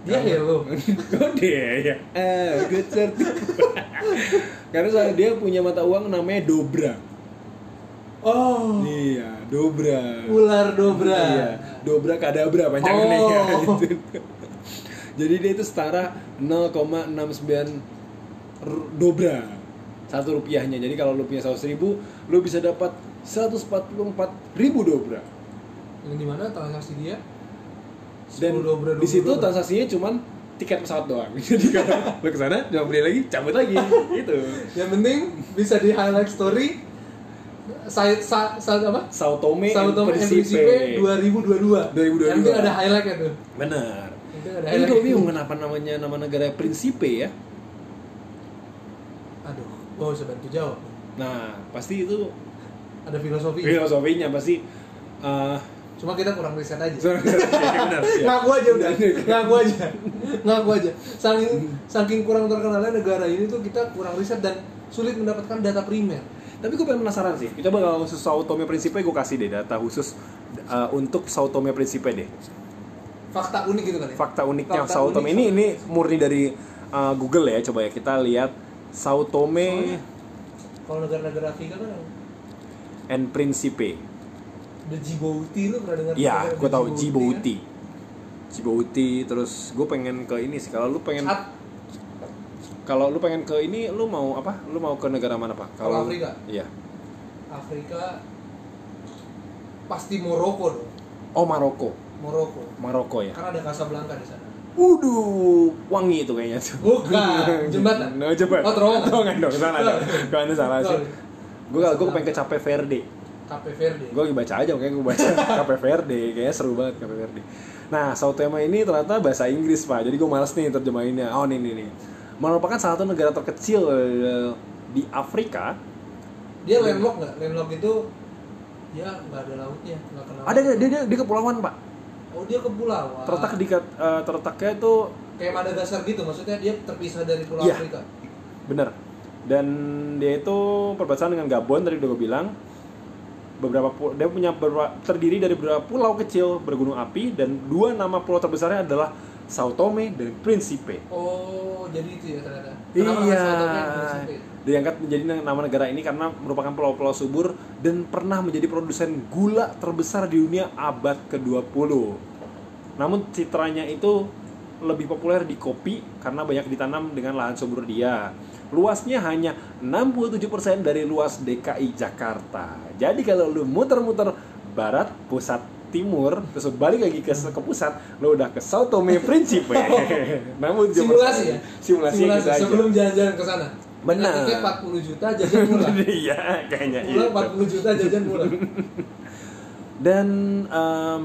Speaker 2: dia hello
Speaker 1: Gede ya. Eh, good cerdik. Karena soalnya dia punya mata uang namanya Dobra.
Speaker 2: oh
Speaker 1: Iya, Dobra.
Speaker 2: ular dobra
Speaker 1: Iya, Dobra kadabra panjangannya ya,
Speaker 2: Oh.
Speaker 1: gitu. Jadi dia itu setara 0,69 r- Dobra. Satu rupiahnya. Jadi kalau lu punya 100 ribu, lu bisa dapat 144 ribu Dobra.
Speaker 2: Yang di mana transaksi dia
Speaker 1: Dan
Speaker 2: 10 dobra,
Speaker 1: di
Speaker 2: 20
Speaker 1: situ transaksinya cuman tiket pesawat doang. Jadi kalau ke sana, jangan beli lagi, cabut lagi. Gitu.
Speaker 2: yang penting bisa di highlight story saya sa, sa, apa
Speaker 1: Sao Tome
Speaker 2: Sao Tome and
Speaker 1: Principe.
Speaker 2: Principe 2022
Speaker 1: 2022.
Speaker 2: yang penting ada highlightnya tuh
Speaker 1: Benar. Ini
Speaker 2: highlight
Speaker 1: gue bingung kenapa namanya nama negara Principe ya.
Speaker 2: aduh gua bisa bantu jawab
Speaker 1: Nah, pasti itu
Speaker 2: ada filosofi
Speaker 1: filosofinya pasti eh
Speaker 2: cuma kita kurang riset aja
Speaker 1: benar ya.
Speaker 2: ngaku aja udah ngaku aja ngaku aja saking saking kurang terkenalnya negara ini tuh kita kurang riset dan sulit mendapatkan data primer
Speaker 1: Tapi gue pengen penasaran sih. Coba kalau khusus Sao Tome Principe gue kasih deh data khusus eh, untuk Sao Tome Principe deh.
Speaker 2: fakta unik gitu kan ya
Speaker 1: Fakta uniknya
Speaker 2: Fakta
Speaker 1: Sao
Speaker 2: unik
Speaker 1: Tome ini ini murni dari eh, Google ya. Coba ya kita lihat Sao Tome
Speaker 2: kalau negara-negara Afrika kan
Speaker 1: and Principe.
Speaker 2: The Djibouti lu pernah dengar
Speaker 1: Iya, gue tahu
Speaker 2: Djibouti
Speaker 1: Djibouti. Djibouti terus gue pengen ke ini sih. Kalau lu pengen
Speaker 2: kan? At-
Speaker 1: kalau lu pengen ke ini lu mau apa? Lu mau ke negara mana, Pak?
Speaker 2: Kalau Afrika?
Speaker 1: Iya.
Speaker 2: Afrika pasti Maroko dong
Speaker 1: Oh, Maroko.
Speaker 2: Maroko
Speaker 1: Maroko ya.
Speaker 2: karena ada Casablanca di sana
Speaker 1: Waduh, wangi itu kayaknya tuh.
Speaker 2: bukan jembatan
Speaker 1: No, coba.
Speaker 2: Oh, terowongan.
Speaker 1: Terowongan dong, salah ada salah sih. Gue gue pengen ke Cape Verde.
Speaker 2: Cape Verde
Speaker 1: Gue lagi baca aja, makanya gue baca Cape Verde. Kayaknya seru banget Cape Verde. Nah, Sao Tome ini ternyata bahasa Inggris, Pak. Jadi gue males nih terjemahinnya. Oh, nih, nih, nih. Merupakan salah satu negara terkecil eh, di Afrika.
Speaker 2: dia landlock nggak landlock itu dia nggak ada lautnya nggak kenal
Speaker 1: Ada dia, dia, dia kepulauan, Pak.
Speaker 2: oh dia kepulauan
Speaker 1: Terletak di eh, terletaknya itu
Speaker 2: kayak Madagaskar gitu maksudnya dia terpisah dari pulau
Speaker 1: Iya.
Speaker 2: Afrika
Speaker 1: Bener. Dan dia itu perbatasan dengan Gabon tadi udah gue bilang. Beberapa pu- dia punya beberapa, terdiri dari beberapa pulau kecil bergunung api dan dua nama pulau terbesarnya adalah Sao Tome dan Principe.
Speaker 2: oh jadi itu ya ternyata
Speaker 1: Iya.
Speaker 2: Kenapa Principe?
Speaker 1: Diangkat menjadi nama negara ini karena merupakan pulau-pulau subur dan pernah menjadi produsen gula terbesar di dunia abad ke-20. Namun citranya itu lebih populer di kopi karena banyak ditanam dengan lahan subur dia. Luasnya hanya 67% dari luas DKI Jakarta. Jadi kalau lu muter-muter barat, pusat, timur, terus balik lagi ke, ke pusat, lu udah ke Sao Tome Principe. Namun
Speaker 2: simulasi ya
Speaker 1: Simulasi, aja.
Speaker 2: sebelum jalan-jalan ke sana
Speaker 1: Benar.
Speaker 2: Tiket 40 juta jajan murah
Speaker 1: Iya, kayaknya iya.
Speaker 2: pulang 40 juta jajan murah
Speaker 1: Dan em,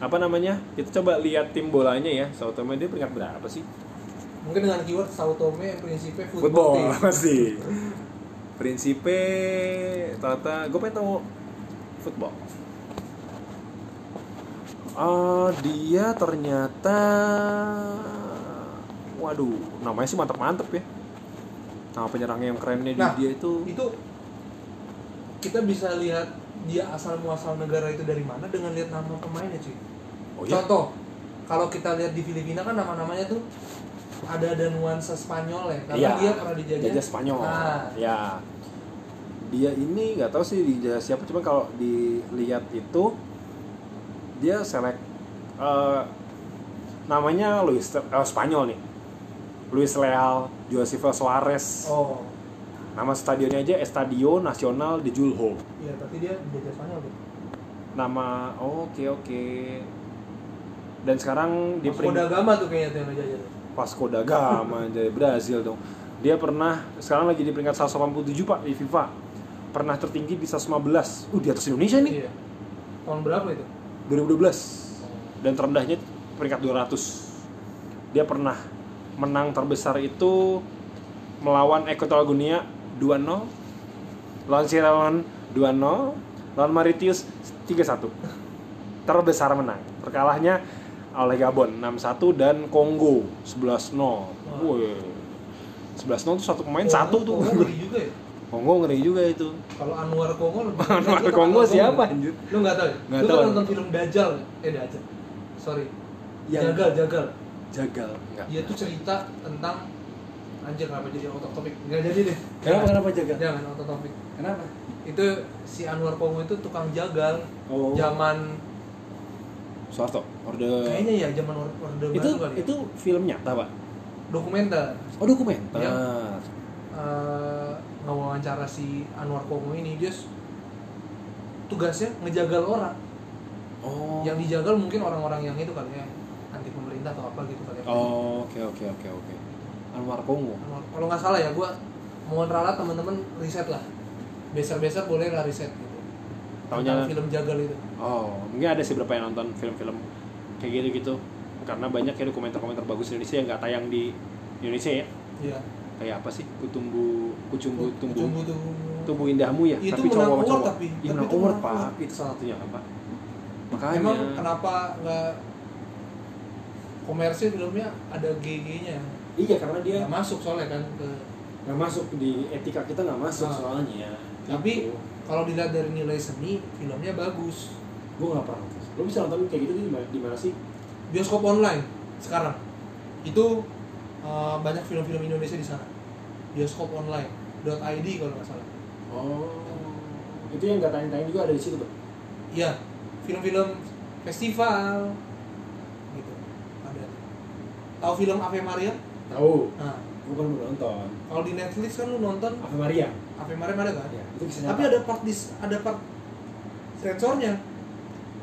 Speaker 1: apa namanya? Kita coba lihat tim bolanya ya. Sao Tome dia peringkat berapa sih?
Speaker 2: Mungkin dengan keyword Sao Tome and Principe football,
Speaker 1: Football
Speaker 2: team
Speaker 1: pasti. Principe ternyata gue pengen tahu football. Ah, dia ternyata waduh, namanya sih mantep-mantep ya. Nama penyerangnya yang kerennya di
Speaker 2: Nah,
Speaker 1: dia itu
Speaker 2: itu kita bisa lihat dia asal muasal negara itu dari mana dengan lihat nama pemainnya cuy
Speaker 1: Oh iya.
Speaker 2: contoh kalau kita lihat di Filipina kan nama-namanya tuh ada ada nuansa Spanyol ya karena
Speaker 1: Iya,
Speaker 2: dia pernah dijajah
Speaker 1: jajah Spanyol.
Speaker 2: Nah.
Speaker 1: Ya. Dia ini nggak tahu sih dijajah siapa, cuma kalau dilihat itu dia selek eh, namanya Luis eh, Spanyol nih. Luis Leal Josefo Suarez.
Speaker 2: oh
Speaker 1: Nama stadionnya aja Estadio Nacional de Julho.
Speaker 2: iya berarti dia dijajah Spanyol tuh
Speaker 1: Nama oh, oke oke. Dan sekarang di
Speaker 2: da Gama tuh kayaknya tuh yang ngejajah
Speaker 1: Vasco da Gama dari Brazil dong. Dia pernah sekarang lagi di peringkat 187 Pak di FIFA. Pernah tertinggi di 115. Uh di atas Indonesia nih.
Speaker 2: iya tahun berapa itu
Speaker 1: 2012. Dan terendahnya peringkat 200. Dia pernah menang terbesar itu melawan Equatorial Guinea 2-0. Lawan Sierra Leone 2-0. Lawan Mauritius 3-1. Terbesar menang. Terkalahnya oleh Gabon 6-1 dan Kongo 11-0. Wih. 11-0 tuh satu pemain satu tuh.
Speaker 2: Kongo ngeri juga ya
Speaker 1: Kongo ngeri juga itu.
Speaker 2: kalau Anwar Kongo lebih
Speaker 1: Anwar Kongo
Speaker 2: Anwar
Speaker 1: siapa anjir?
Speaker 2: lu nggak tahu ya?
Speaker 1: Nggak
Speaker 2: lu
Speaker 1: tahu.
Speaker 2: kan nonton film Dajjal eh Dajjal sorry
Speaker 1: Yang-
Speaker 2: Jagal Jagal
Speaker 1: Jagal enggak.
Speaker 2: dia tuh cerita tentang anjir kenapa jadi otot topik nggak jadi deh
Speaker 1: Kenapa kenapa Jagal?
Speaker 2: jangan otot topik
Speaker 1: Kenapa?
Speaker 2: itu si Anwar Kongo itu tukang jagal
Speaker 1: Oh.
Speaker 2: zaman
Speaker 1: Soeharto, Orde.
Speaker 2: kayaknya ya zaman Or- orde
Speaker 1: itu
Speaker 2: baru kali ya.
Speaker 1: itu film nyata pak?
Speaker 2: dokumenter
Speaker 1: Oh dokumenter.
Speaker 2: Iya. Eh, ngewawancara si Anwar Kongo ini dia tugasnya ngejagal orang
Speaker 1: Oh.
Speaker 2: yang dijagal mungkin orang-orang yang itu kali ya anti pemerintah atau apa gitu kali ya
Speaker 1: Oh oke oke oke oke. Anwar Kongo.
Speaker 2: Anwar- kalau nggak salah ya gua mohon ralat teman-teman riset lah beser-beser boleh lah riset gitu
Speaker 1: Taunya-
Speaker 2: Tentang film jagal itu
Speaker 1: Oh mungkin ada sih beberapa yang nonton film-film kayak gitu gitu. Karena banyak ya dokumenter-dokumenter bagus Indonesia yang nggak tayang di Indonesia ya.
Speaker 2: iya
Speaker 1: Kayak apa sih? Kutumbu, kucumbu, tumbuh,
Speaker 2: Tumbuh
Speaker 1: indahmu ya.
Speaker 2: Itu
Speaker 1: tapi cowok
Speaker 2: award
Speaker 1: cowok.
Speaker 2: tapi.
Speaker 1: Iya
Speaker 2: Tapi
Speaker 1: award pak. Itu salah satunya pak. Makanya.
Speaker 2: emang kenapa nggak komersil filmnya ada GG-nya
Speaker 1: Iya karena dia
Speaker 2: nggak masuk soalnya kan ke
Speaker 1: nggak masuk di etika kita nggak masuk
Speaker 2: Ah.
Speaker 1: soalnya.
Speaker 2: Tapi-
Speaker 1: Gitu.
Speaker 2: kalau dilihat dari nilai seni filmnya bagus
Speaker 1: gue nggak pernah nonton. lo bisa nonton kayak gitu di mana, di mana sih?
Speaker 2: Bioskop online sekarang. Itu uh, banyak film-film Indonesia di sana. Bioskop online .id kalau nggak salah.
Speaker 1: Oh. Itu yang nggak tayang-tayang juga ada di situ tuh
Speaker 2: iya. Film-film festival. Gitu. Ada. Tahu film Ave Maria?
Speaker 1: Tahu.
Speaker 2: Nah.
Speaker 1: Gue kan belum nonton.
Speaker 2: Kalau di Netflix kan lu nonton
Speaker 1: Ave Maria.
Speaker 2: Ave Maria ada kan?
Speaker 1: Ya itu bisa
Speaker 2: tapi ada part dis ada part sensornya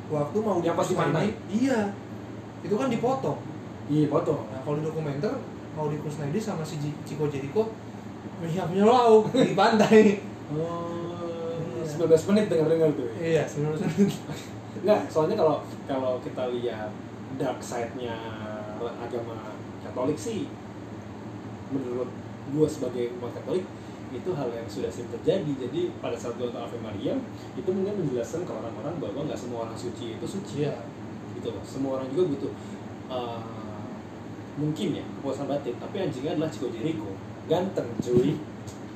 Speaker 2: waktu mau
Speaker 1: Yang pas di
Speaker 2: Kusnaidi,
Speaker 1: pantai?
Speaker 2: iya itu kan dipotong
Speaker 1: iya foto
Speaker 2: Nah, kalau di dokumenter mau di Kusnaidi sama si Chico Jericho punya lauk di pantai.
Speaker 1: oh
Speaker 2: Iya.
Speaker 1: 19 menit denger dengar tuh
Speaker 2: iya, sebenarnya.
Speaker 1: Enggak, soalnya kalau kalau kita lihat dark side-nya agama Katolik sih menurut gue sebagai umat Katolik itu hal yang sudah sering terjadi. Jadi pada saat gue nonton Ave Maria itu mungkin menjelaskan ke orang-orang bahwa nggak semua orang suci itu suci.
Speaker 2: Iya.
Speaker 1: gitu loh. Semua orang juga butuh uh, mungkin ya kepuasan batin. Tapi anjingnya adalah Chico Jericho. Ganteng cuy.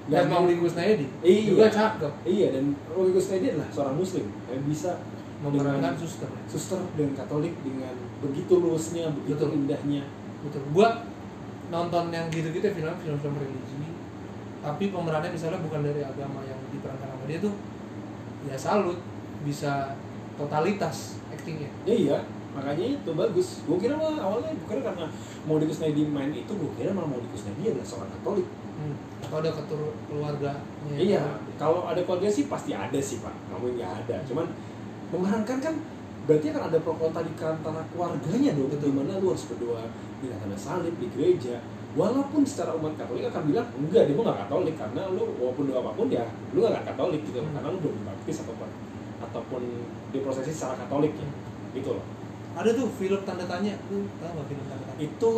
Speaker 2: Dan mau di Kusnaidi
Speaker 1: Iya.
Speaker 2: juga cakep.
Speaker 1: Iya dan Roy Kusnaidi adalah seorang muslim yang bisa
Speaker 2: memerankan suster.
Speaker 1: suster dan Katolik dengan begitu luasnya begitu
Speaker 2: Betul.
Speaker 1: indahnya.
Speaker 2: Betul. Gua nonton yang gitu-gitu ya, film film-film religi tapi pemerannya misalnya bukan dari agama yang diperankan sama dia tuh ya salut bisa totalitas aktingnya
Speaker 1: ya iya makanya itu bagus gue kira mah awalnya gue kira karena mau di main itu gue kira malah mau di Kusnaidi adalah seorang Katolik
Speaker 2: hmm. atau ada ketur keluarganya
Speaker 1: Iya, kalau ada keluarga sih pasti ada sih pak, mungkin nggak ada. Cuman memerankan kan berarti akan ada pro kontra di antara keluarganya dong.
Speaker 2: Betul.
Speaker 1: Gimana lu harus berdoa di tanda salib di gereja. Walaupun secara umat Katolik akan bilang enggak, dia nggak Katolik karena lu walaupun doa apa pun ya lu nggak Katolik gitu,
Speaker 2: Hmm.
Speaker 1: karena lu belum dibaptis ataupun ataupun diprosesi secara Katolik ya, gitu loh.
Speaker 2: ada tuh film tanda tanya lu tahu nggak film tanda tanya
Speaker 1: Itu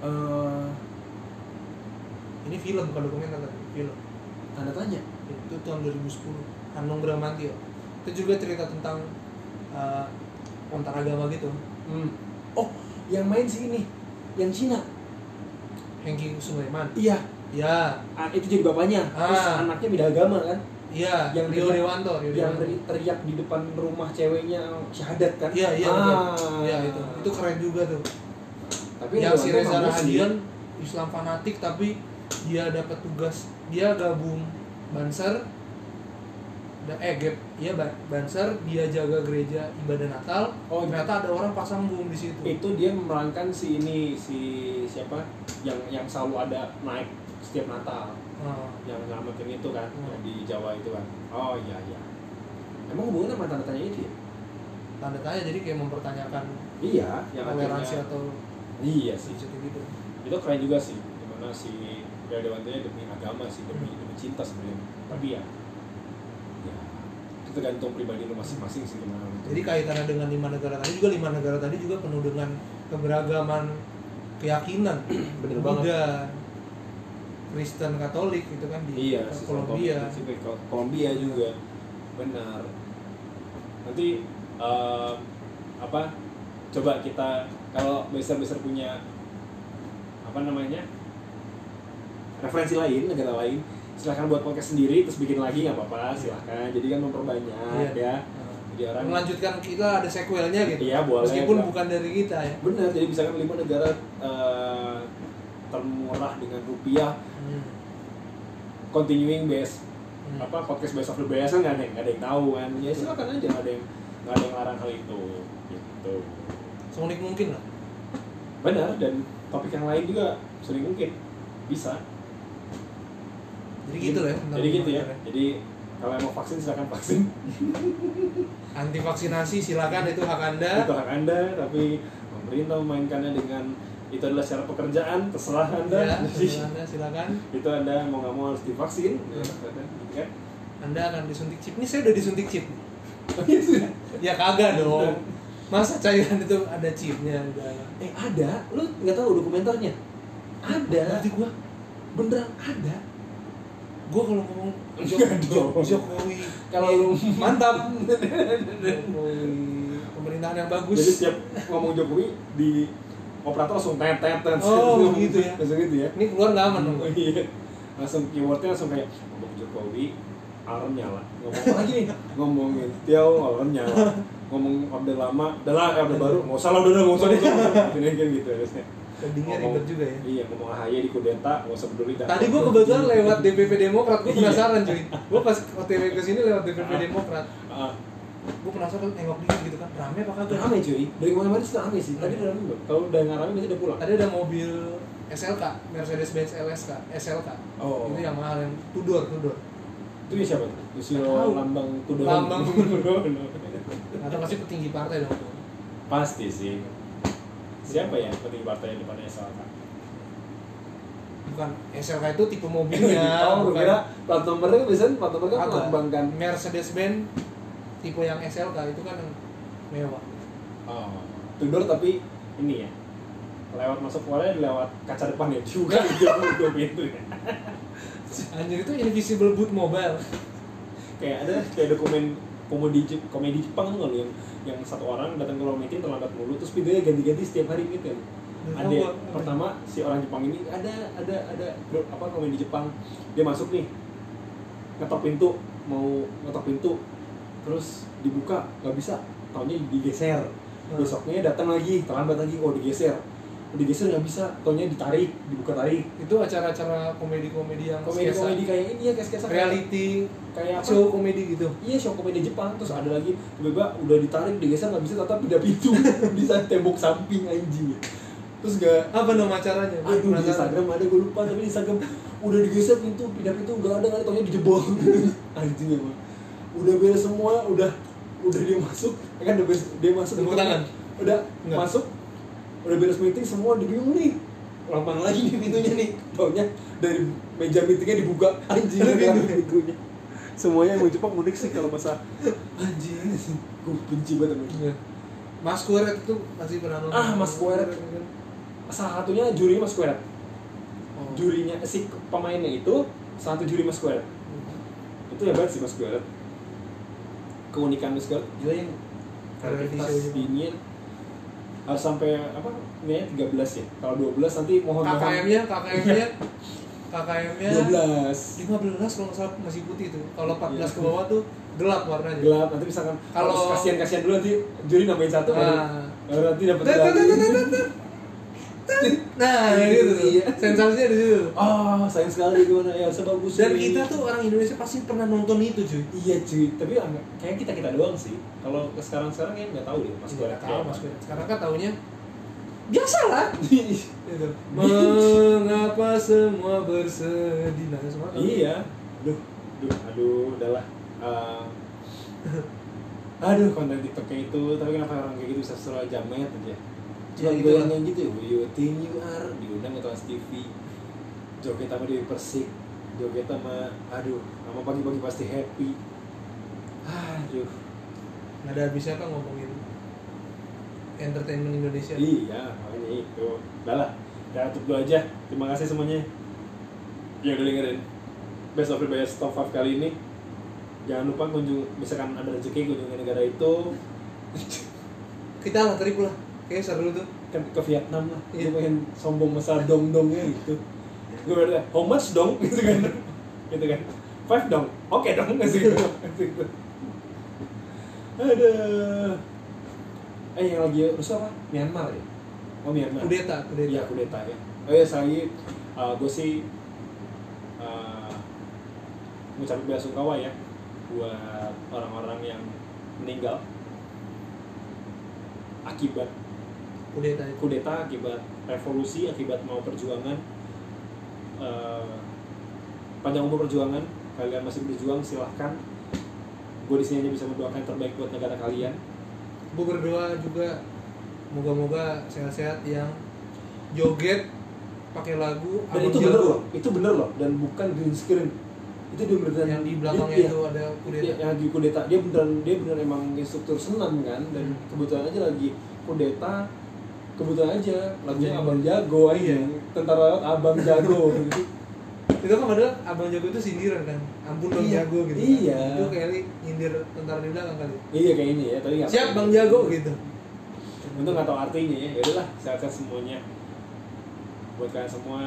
Speaker 1: eh,
Speaker 2: ini film bukan dokumenter film
Speaker 1: tanda tanya.
Speaker 2: itu tahun 2010 Hanung Bramantio itu itu juga cerita tentang uh, antar agama gitu
Speaker 1: Hmm. Oh, yang main sih ini, yang Cina.
Speaker 2: Hengki Sulaiman
Speaker 1: Iya,
Speaker 2: ya
Speaker 1: ah, itu jadi bapaknya. Terus
Speaker 2: Ah.
Speaker 1: anaknya beda agama kan?
Speaker 2: iya
Speaker 1: Yang
Speaker 2: Rio Dewanto Rio
Speaker 1: Yang
Speaker 2: Dewanto
Speaker 1: teriak, di depan rumah ceweknya syahadat kan?
Speaker 2: iya iya
Speaker 1: ah.
Speaker 2: iya itu itu keren juga tuh
Speaker 1: Tapi
Speaker 2: yang si Reza. Rahadian Islam fanatik tapi dia dapat tugas dia gabung Banser eh gap iya Ba- Banser dia jaga gereja ibadah Natal.
Speaker 1: Oh,
Speaker 2: ternyata ada orang pasang bom di situ.
Speaker 1: Itu dia memerankan si ini si siapa? Yang yang selalu ada naik setiap Natal.
Speaker 2: Ah,
Speaker 1: yang ngamatin itu kan
Speaker 2: Hmm.
Speaker 1: yang di Jawa itu kan. Oh iya iya. Emang hubungannya sama tanda tanya itu ya?
Speaker 2: Tanda tanya jadi kayak mempertanyakan
Speaker 1: iya yang
Speaker 2: toleransi
Speaker 1: akhirnya
Speaker 2: atau
Speaker 1: iya sih.
Speaker 2: gitu gitu
Speaker 1: itu keren juga sih di mana si Ria Dewantonya demi agama sih demi demi cinta sebenarnya. Tapi ya tergantung pribadi lu masing-masing sih gimana
Speaker 2: jadi kaitannya dengan lima negara tadi juga lima negara tadi juga penuh dengan keberagaman keyakinan.
Speaker 1: Bener
Speaker 2: Buddha Kristen Katolik itu kan di
Speaker 1: iya
Speaker 2: Kolombia.
Speaker 1: Kolombia juga. Benar. Nanti eh, apa coba kita kalau besar-besar punya apa namanya referensi lain negara lain silahkan buat podcast sendiri terus bikin lagi nggak apa-apa silahkan. Jadi kan memperbanyak
Speaker 2: Iya.
Speaker 1: ya. Jadi orang
Speaker 2: melanjutkan kita ada sequelnya gitu.
Speaker 1: Iya, boleh.
Speaker 2: meskipun bukan dari kita ya.
Speaker 1: Benar jadi misalkan lima negara eh, termurah dengan rupiah.
Speaker 2: Hmm.
Speaker 1: continuing base
Speaker 2: Hmm.
Speaker 1: apa podcast best of the best kan nggak ada yang nggak ada yang tahu kan. Ya silakan aja nggak ada yang nggak ada yang larang hal itu. Gitu.
Speaker 2: Seunik mungkin lah.
Speaker 1: Benar dan topik yang lain juga sering mungkin. Bisa
Speaker 2: jadi gitu ya
Speaker 1: jadi gitu ya. jadi kalau mau vaksin silakan vaksin.
Speaker 2: Anti vaksinasi silakan itu hak anda.
Speaker 1: Itu hak anda tapi pemerintah memainkannya dengan itu adalah secara pekerjaan terserah anda.
Speaker 2: Ya,
Speaker 1: Jadi,
Speaker 2: anda silakan.
Speaker 1: Itu anda mau nggak mau harus divaksin. Kan
Speaker 2: anda akan disuntik chip. Ini saya udah disuntik chip.
Speaker 1: Oh iya
Speaker 2: ya kagak dong. Masa cairan itu ada chipnya? Udah
Speaker 1: eh ada? Lu nggak tahu dokumenternya? Ada.
Speaker 2: Berarti gua?
Speaker 1: Beneran ada
Speaker 2: gua kalau ngomong
Speaker 1: Enggak dong.
Speaker 2: Jok- Jokowi
Speaker 1: Kalau lu-
Speaker 2: mantap Jokowi pemerintahan yang bagus
Speaker 1: Jadi setiap ngomong Jokowi di operator langsung tet tet tet.
Speaker 2: Oh, gitu ya.
Speaker 1: Langsung gitu ya.
Speaker 2: ini keluar nggak aman dong
Speaker 1: Oh, iya. Langsung keywordnya langsung kayak ngomong Jokowi alarm nyala. Ngomong apa lagi? Ngomongin Tiao alarm nyala. Ngomong order lama, udah lah order baru, nggak usah lah udah nggak usah kan gitu harusnya.
Speaker 2: Tadinya
Speaker 1: Ngomong-
Speaker 2: ribet juga ya
Speaker 1: Iya, ngomong AHY di Kudeta, nggak usah peduli. dah.
Speaker 2: Tadi gua kebetulan lewat DPP Demokrat, gua
Speaker 1: Iya.
Speaker 2: penasaran cuy. Gua pas OTW ke sini lewat DPP Demokrat.
Speaker 1: Ah,
Speaker 2: Gua penasaran nengok dikit gitu kan, rame apa kagak?
Speaker 1: rame cuy. Dari mana-mana sih rame sih. Tadi udah rame belum? Kalau udah nggak rame biasanya udah pulang.
Speaker 2: Tadi ada mobil SLK, Mercedes Benz LSK, SLK.
Speaker 1: Oh.
Speaker 2: Itu yang mahal yang Tudor, Tudor.
Speaker 1: Itu ya siapa? Susilo
Speaker 2: Nggak tahu.
Speaker 1: Lambang Tudor.
Speaker 2: Lambang
Speaker 1: Tudor.
Speaker 2: Atau pasti petinggi partai dong.
Speaker 1: Pasti sih. Siapa ya petinggi partai yang depannya SLK?
Speaker 2: Bukan SLK itu tipe mobilnya.
Speaker 1: oh,
Speaker 2: bukan-
Speaker 1: kira plat nomornya biasanya plat nomor kan
Speaker 2: Agak.
Speaker 1: melambangkan.
Speaker 2: Mercedes Benz tipe yang SLK itu kan yang mewah.
Speaker 1: Oh, Tudor tapi ini ya. Lewat masuk keluarnya lewat kaca depan ya juga itu dua pintu ya.
Speaker 2: Anjir itu invisible boot mobile.
Speaker 1: Kayak ada kayak dokumen komedi komedi Jepang tuh lu yang yang satu orang datang ke ruang meeting terlambat mulu terus videonya ganti-ganti setiap hari gitu kan. Ada pertama si orang Jepang ini ada ada ada grup apa komedi Jepang dia masuk nih ngetok pintu mau ngetok pintu terus dibuka nggak bisa taunya digeser
Speaker 2: Hmm.
Speaker 1: besoknya datang lagi terlambat lagi oh digeser digeser nggak bisa. Taunya ditarik dibuka tarik.
Speaker 2: Itu acara-acara komedi-komedi yang
Speaker 1: komedi komedi kayak ini ya kayak sketsa.
Speaker 2: Reality.
Speaker 1: Kayak apa?
Speaker 2: Show komedi gitu.
Speaker 1: iya show komedi Jepang. Terus ada lagi tiba-tiba udah ditarik digeser nggak bisa tetap pindah pintu. Di saat tembok samping anjing. Terus gak
Speaker 2: Apa nama acaranya?
Speaker 1: Aduh di. Instagram ada gue lupa tapi di Instagram udah digeser pintu pindah pintu nggak ada nggak ada taunya dijebol anjing emang. Udah beres semua udah udah dia masuk. Kan udah beres, dia masuk
Speaker 2: Tepuk tangan.
Speaker 1: udah
Speaker 2: Enggak.
Speaker 1: masuk udah beres meeting semua dia bingung nih lambang lagi nih pintunya nih taunya dari meja meetingnya dibuka
Speaker 2: pintu.
Speaker 1: pintunya semuanya yang mau Jepang unik sih kalau masa anjing gue benci banget sama.
Speaker 2: Iya. Mas Kuret itu masih pernah nonton.
Speaker 1: Ah, Mas Kuret. salah satunya jurinya Mas Kueret
Speaker 2: Oh.
Speaker 1: jurinya si pemainnya itu satu juri Mas Kueret itu hebat sih Mas Kueret keunikan segala gila yang kreativitas
Speaker 2: show-nya.
Speaker 1: Harus sampai apa? Ini 13 ya? Kalau 12 nanti mohon mohon
Speaker 2: KKM-nya KKM-nya KKM-nya
Speaker 1: 12
Speaker 2: 15 kalau nggak salah masih putih tuh. Kalau 14 ke bawah tuh gelap warnanya.
Speaker 1: Gelap. Nanti misalkan
Speaker 2: Kalau-
Speaker 1: kasihan kasihan dulu nanti juri nambahin satu
Speaker 2: nah.
Speaker 1: baru nanti dapat
Speaker 2: nah gitu. tuh
Speaker 1: Iya.
Speaker 2: sensasinya di situ.
Speaker 1: Oh sayang sekali gimana ya sebagus
Speaker 2: dan
Speaker 1: ini.
Speaker 2: kita tuh orang Indonesia pasti pernah nonton itu cuy.
Speaker 1: Iya cuy. Tapi ang- kayak kita kita doang sih. Kalau sekarang sekarang kayak nggak tahu deh mas gue
Speaker 2: Nggak tahu mas Gue. sekarang kan taunya biasa lah gitu. mengapa semua bersedih? Nah semua
Speaker 1: iya. Aduh aduh aduh udahlah. Eh, aduh konten tiktoknya itu tapi kenapa orang kayak gitu bisa seru jamet aja
Speaker 2: Ya,
Speaker 1: gue
Speaker 2: itulah.
Speaker 1: yang gitu you think you are. Diundang ke Trans TV joget sama Dewi Persik. Joget sama aduh sama pagi-pagi pasti happy. Aduh.
Speaker 2: Nggak ada habisnya kan ngomongin entertainment Indonesia.
Speaker 1: Iya, makanya itu. Udah lah, ya tutup dulu aja. Terima kasih semuanya. Yang udah dengerin. Best of the Best Top 5 kali ini. Jangan lupa kunjung, misalkan ada rezeki kunjungi negara itu.
Speaker 2: Kita lah trip lah kayak seru tuh
Speaker 1: kan ke Vietnam lah.
Speaker 2: Iya.
Speaker 1: Gue pengen sombong besar dong-dongnya gitu. Gue berarti, how much dong? Gitu kan. gitu kan. Five dong. Oke dong. Gitu. gitu. Aduh. Eh yang lagi rusuh apa? Myanmar ya? Oh Myanmar.
Speaker 2: kudeta kudeta
Speaker 1: Iya kudeta ya. Oh ya saya uh, gue sih uh, ngucapin bela sungkawa ya buat orang-orang yang meninggal akibat
Speaker 2: kudeta itu
Speaker 1: kudeta, akibat revolusi, akibat mau perjuangan. Uh, panjang umur perjuangan, kalian masih berjuang silahkan. Gue di sini hanya bisa mendoakan yang terbaik buat negara kalian.
Speaker 2: gue berdoa juga moga-moga sehat-sehat yang joget pakai lagu
Speaker 1: Dan itu bener loh, itu bener loh, dan bukan green screen. Itu dia beneran
Speaker 2: yang di belakangnya
Speaker 1: Iya.
Speaker 2: itu ada kudeta
Speaker 1: Iya, yang lagi kudeta dia beneran dia beneran emang instruktur senam kan dan
Speaker 2: Hmm.
Speaker 1: kebetulan aja lagi kudeta kebetulan aja lagunya
Speaker 2: Jadi-
Speaker 1: abang jago aja
Speaker 2: Iya.
Speaker 1: tentara laut abang jago.
Speaker 2: Itu kan padahal abang jago itu sindiran kan? Ampun bang
Speaker 1: Iya.
Speaker 2: jago gitu
Speaker 1: Iya.
Speaker 2: kan. itu kayak nyindir tentara di belakang kali.
Speaker 1: Iya kayak ini ya tapi nggak
Speaker 2: siap bang jago gitu.
Speaker 1: Untung nggak tahu artinya ya. Ya udahlah sehat-sehat semuanya. Buat kalian semua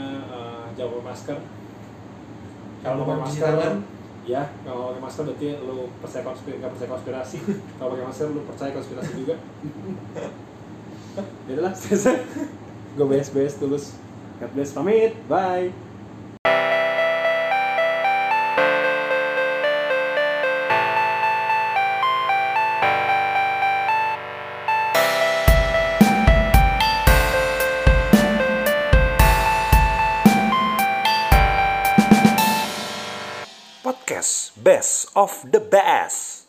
Speaker 1: pakai masker. Kalau mau pakai masker
Speaker 2: tangan.
Speaker 1: ya kalau pakai masker berarti lu percaya konspirasi percaya konspirasi. Kalau pakai masker lu percaya konspirasi juga ya udahlah selesai. Gue BS-BS tulus. God bless pamit. Bye.
Speaker 3: Best of the Best.